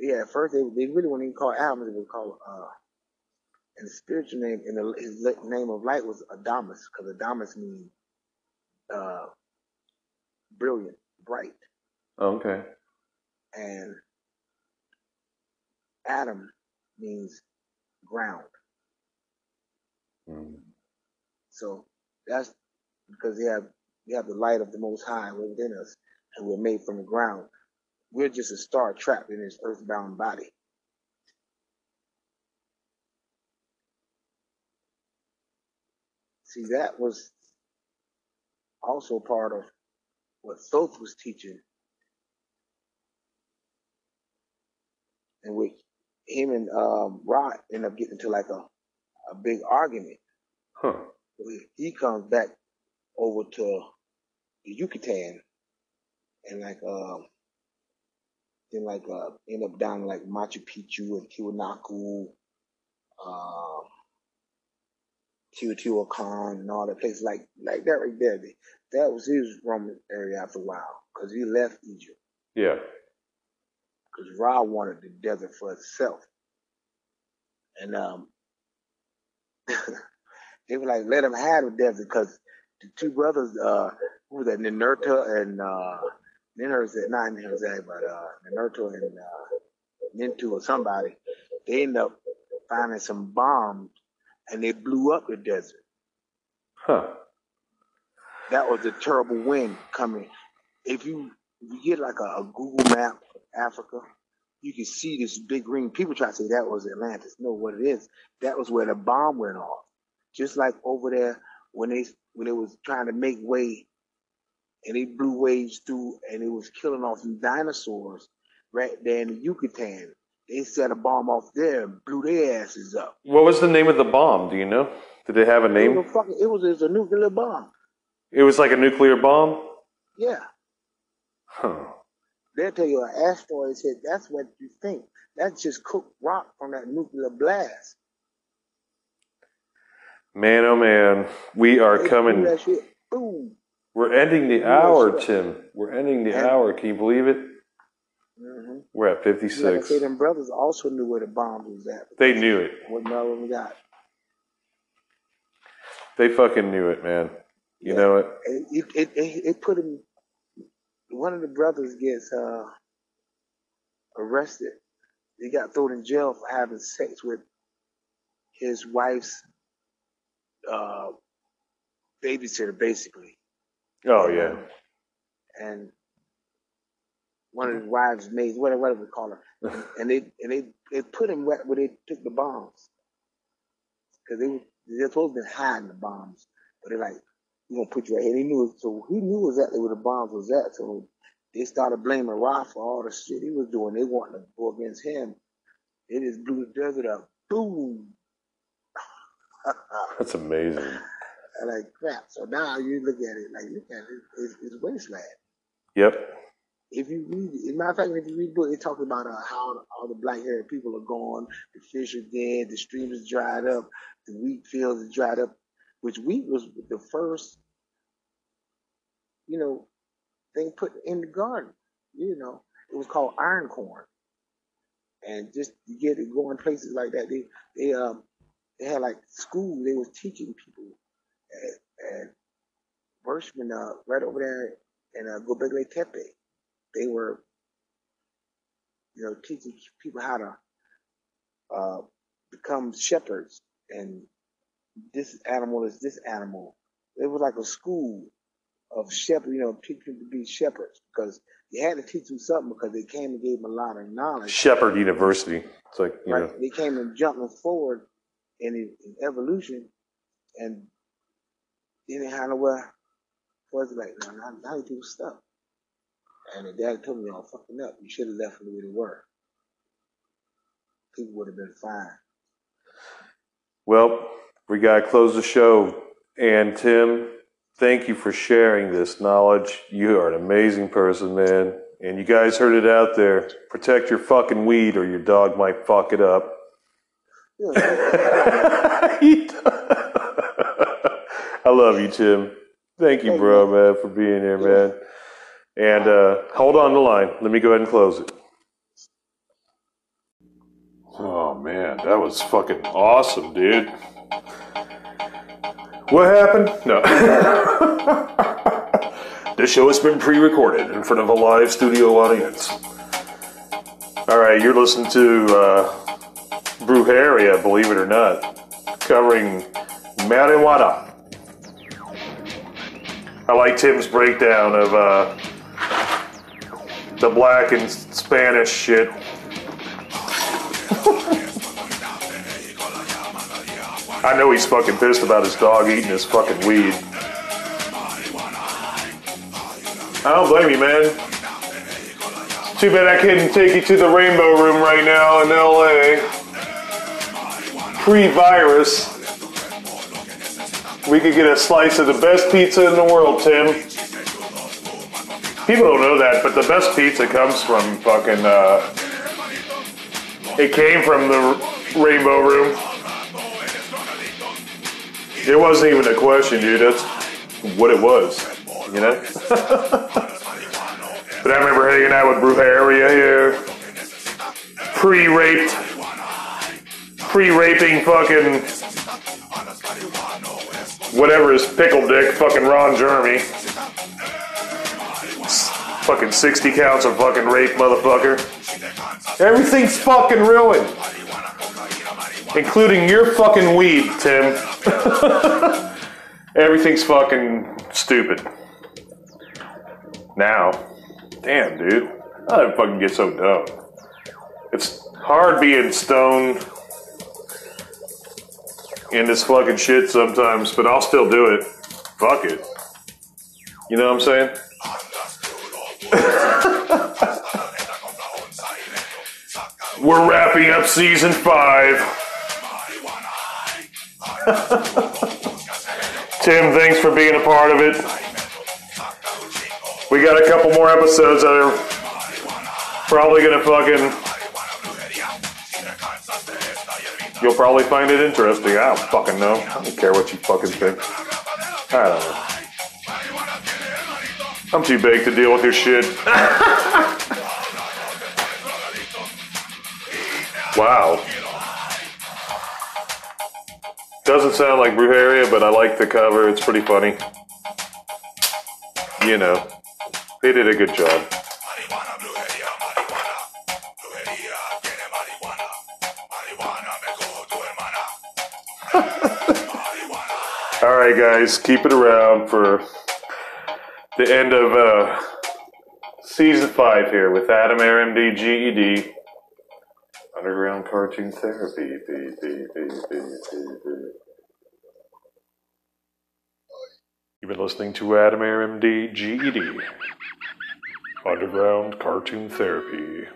S9: Yeah, at first they, they really weren't even called Adam. They were called uh, and the spiritual name and the, his name of light was Adamus, because Adamus means uh, brilliant, bright,
S6: Okay.
S9: and Adam means ground. So that's because we have we have the light of the Most High within us, and we're made from the ground. We're just a star trapped in this earthbound body. See, that was also part of what Thoth was teaching, and which him and um, Ra end up getting into like a, a big argument.
S6: Huh.
S9: He- comes back over to the Yucatan and like um, then like uh, end up down like Machu Picchu and Tiwanaku, um, Teotihuacan and all that places like like that right there. That was his Roman area after a while because he left Egypt
S6: Yeah.
S9: because Ra wanted the desert for itself, and um, they were like let him have the desert because the two brothers, uh, who was that, Ninurta and uh, Ninurta, not Ninurta, but uh, and uh, Nintu or somebody, they end up finding some bombs and they blew up the desert.
S6: Huh.
S9: That was a terrible wind coming. If you if you get like a, a Google map of Africa, you can see this big green. People try to say that was Atlantis. No, what it is, that was where the bomb went off. Just like over there when they when they was trying to make way and they blew waves through and it was killing off some dinosaurs right there in the Yucatan. They set a bomb off there and blew their asses up.
S6: What was the name of the bomb? Do you know? Did it have a
S9: It
S6: name?
S9: was a fucking, it was, it was a nuclear bomb.
S6: It was like a nuclear bomb?
S9: Yeah.
S6: Huh.
S9: They'll tell you an asteroid hit, that's what you think. That's just cooked rock from that nuclear blast.
S6: Man, oh man. We are
S9: They
S6: coming.
S9: Boom.
S6: We're ending the hour. Tim. We're ending the hour. Can you believe it?
S9: hmm
S6: We're at
S9: Like I
S6: 56.
S9: say, them brothers also knew where the bomb was at.
S6: They knew it.
S9: What none of them got.
S6: They fucking knew it, man. You know it?
S9: It, it, it, it put him, one of the brothers gets uh, arrested. He got thrown in jail for having sex with his wife's uh, babysitter, basically.
S6: Oh, um, yeah.
S9: and one of his wives' maids, whatever, whatever we call her, and they and they they put him where, where they took the bombs because they were they're supposed to be hiding the bombs, but they're like, "We're gonna put you right here." They knew it, so he knew exactly where the bombs was at. So they started blaming Ra for all the shit he was doing. They wanted to go against him. They just blew the desert up. Boom.
S6: That's amazing.
S9: Like crap. So now you look at it, like look at it, it's, it's wasteland.
S6: Yep.
S9: if you read, as a matter of fact, if you read the book, it talks about uh, how all the black haired people are gone, the fish are dead, the streams is dried up, the wheat fields are dried up, which wheat was the first, you know, thing put in the garden. You know, it was called iron corn. And just to get it going places like that, they they um they had like school. They was teaching people at, at Birchman, uh, right over there in uh, Gobekli Tepe they were, you know, teaching people how to uh, become shepherds, and this animal is this animal. It was like a school of shepherd, you know, teaching to be shepherds because they had to teach them something because they came and gave them a lot of knowledge.
S6: Shepherd University. It's like, you
S9: Right?
S6: know.
S9: They came and jumping forward in, in evolution, and had nowhere for us like, now, now, now you people stuck. And the dad told me, y'all fucking up. You should have left them the way they were. People would have been fine.
S6: Well, we got to close the show. And Tim, thank you for sharing this knowledge. You are an amazing person, man. And you guys heard it out there. Protect your fucking weed or your dog might fuck it up. I love you, Tim. Thank you, bro, man, for being here, man. And uh, hold on the line. Let me go ahead and close it. Oh, man, that was fucking awesome, dude. What happened? No. this show has been pre recorded in front of a live studio audience. All right, you're listening to uh, Brujeria, believe it or not, covering marijuana. I like Tim's breakdown of uh, the black and Spanish shit. I know he's fucking pissed about his dog eating his fucking weed. I don't blame you, man. Too bad I couldn't take you to the Rainbow Room right now in LA. Pre virus. We could get a slice of the best pizza in the world, Tim. People don't know that, but the best pizza comes from fucking. Uh, it came from the Rainbow Room. It wasn't even a question, dude. That's what it was, you know. but I remember hanging out with Brujeria here, pre-raped, pre-raping fucking whatever his pickle dick, fucking Ron Jeremy. Fucking 60 counts of fucking rape, motherfucker. Everything's fucking ruined. Including your fucking weed, Tim. Everything's fucking stupid. Now. Damn, dude. I fucking get so dumb? It's hard being stoned in this fucking shit sometimes, but I'll still do it. Fuck it. You know what I'm saying? We're wrapping up season five. Tim, thanks for being a part of it. We got a couple more episodes that are probably gonna fucking. You'll probably find it interesting. I don't fucking know. I don't care what you fucking think. I don't know. I'm too big to deal with your shit. wow. Doesn't sound like Brujeria, but I like the cover. It's pretty funny. You know, they did a good job. All right, guys, keep it around for the end of uh, season five here with Adam Air MD GED. Underground Cartoon Therapy. B, B, B. You've been listening to Adam Air MD GED. Underground Cartoon Therapy.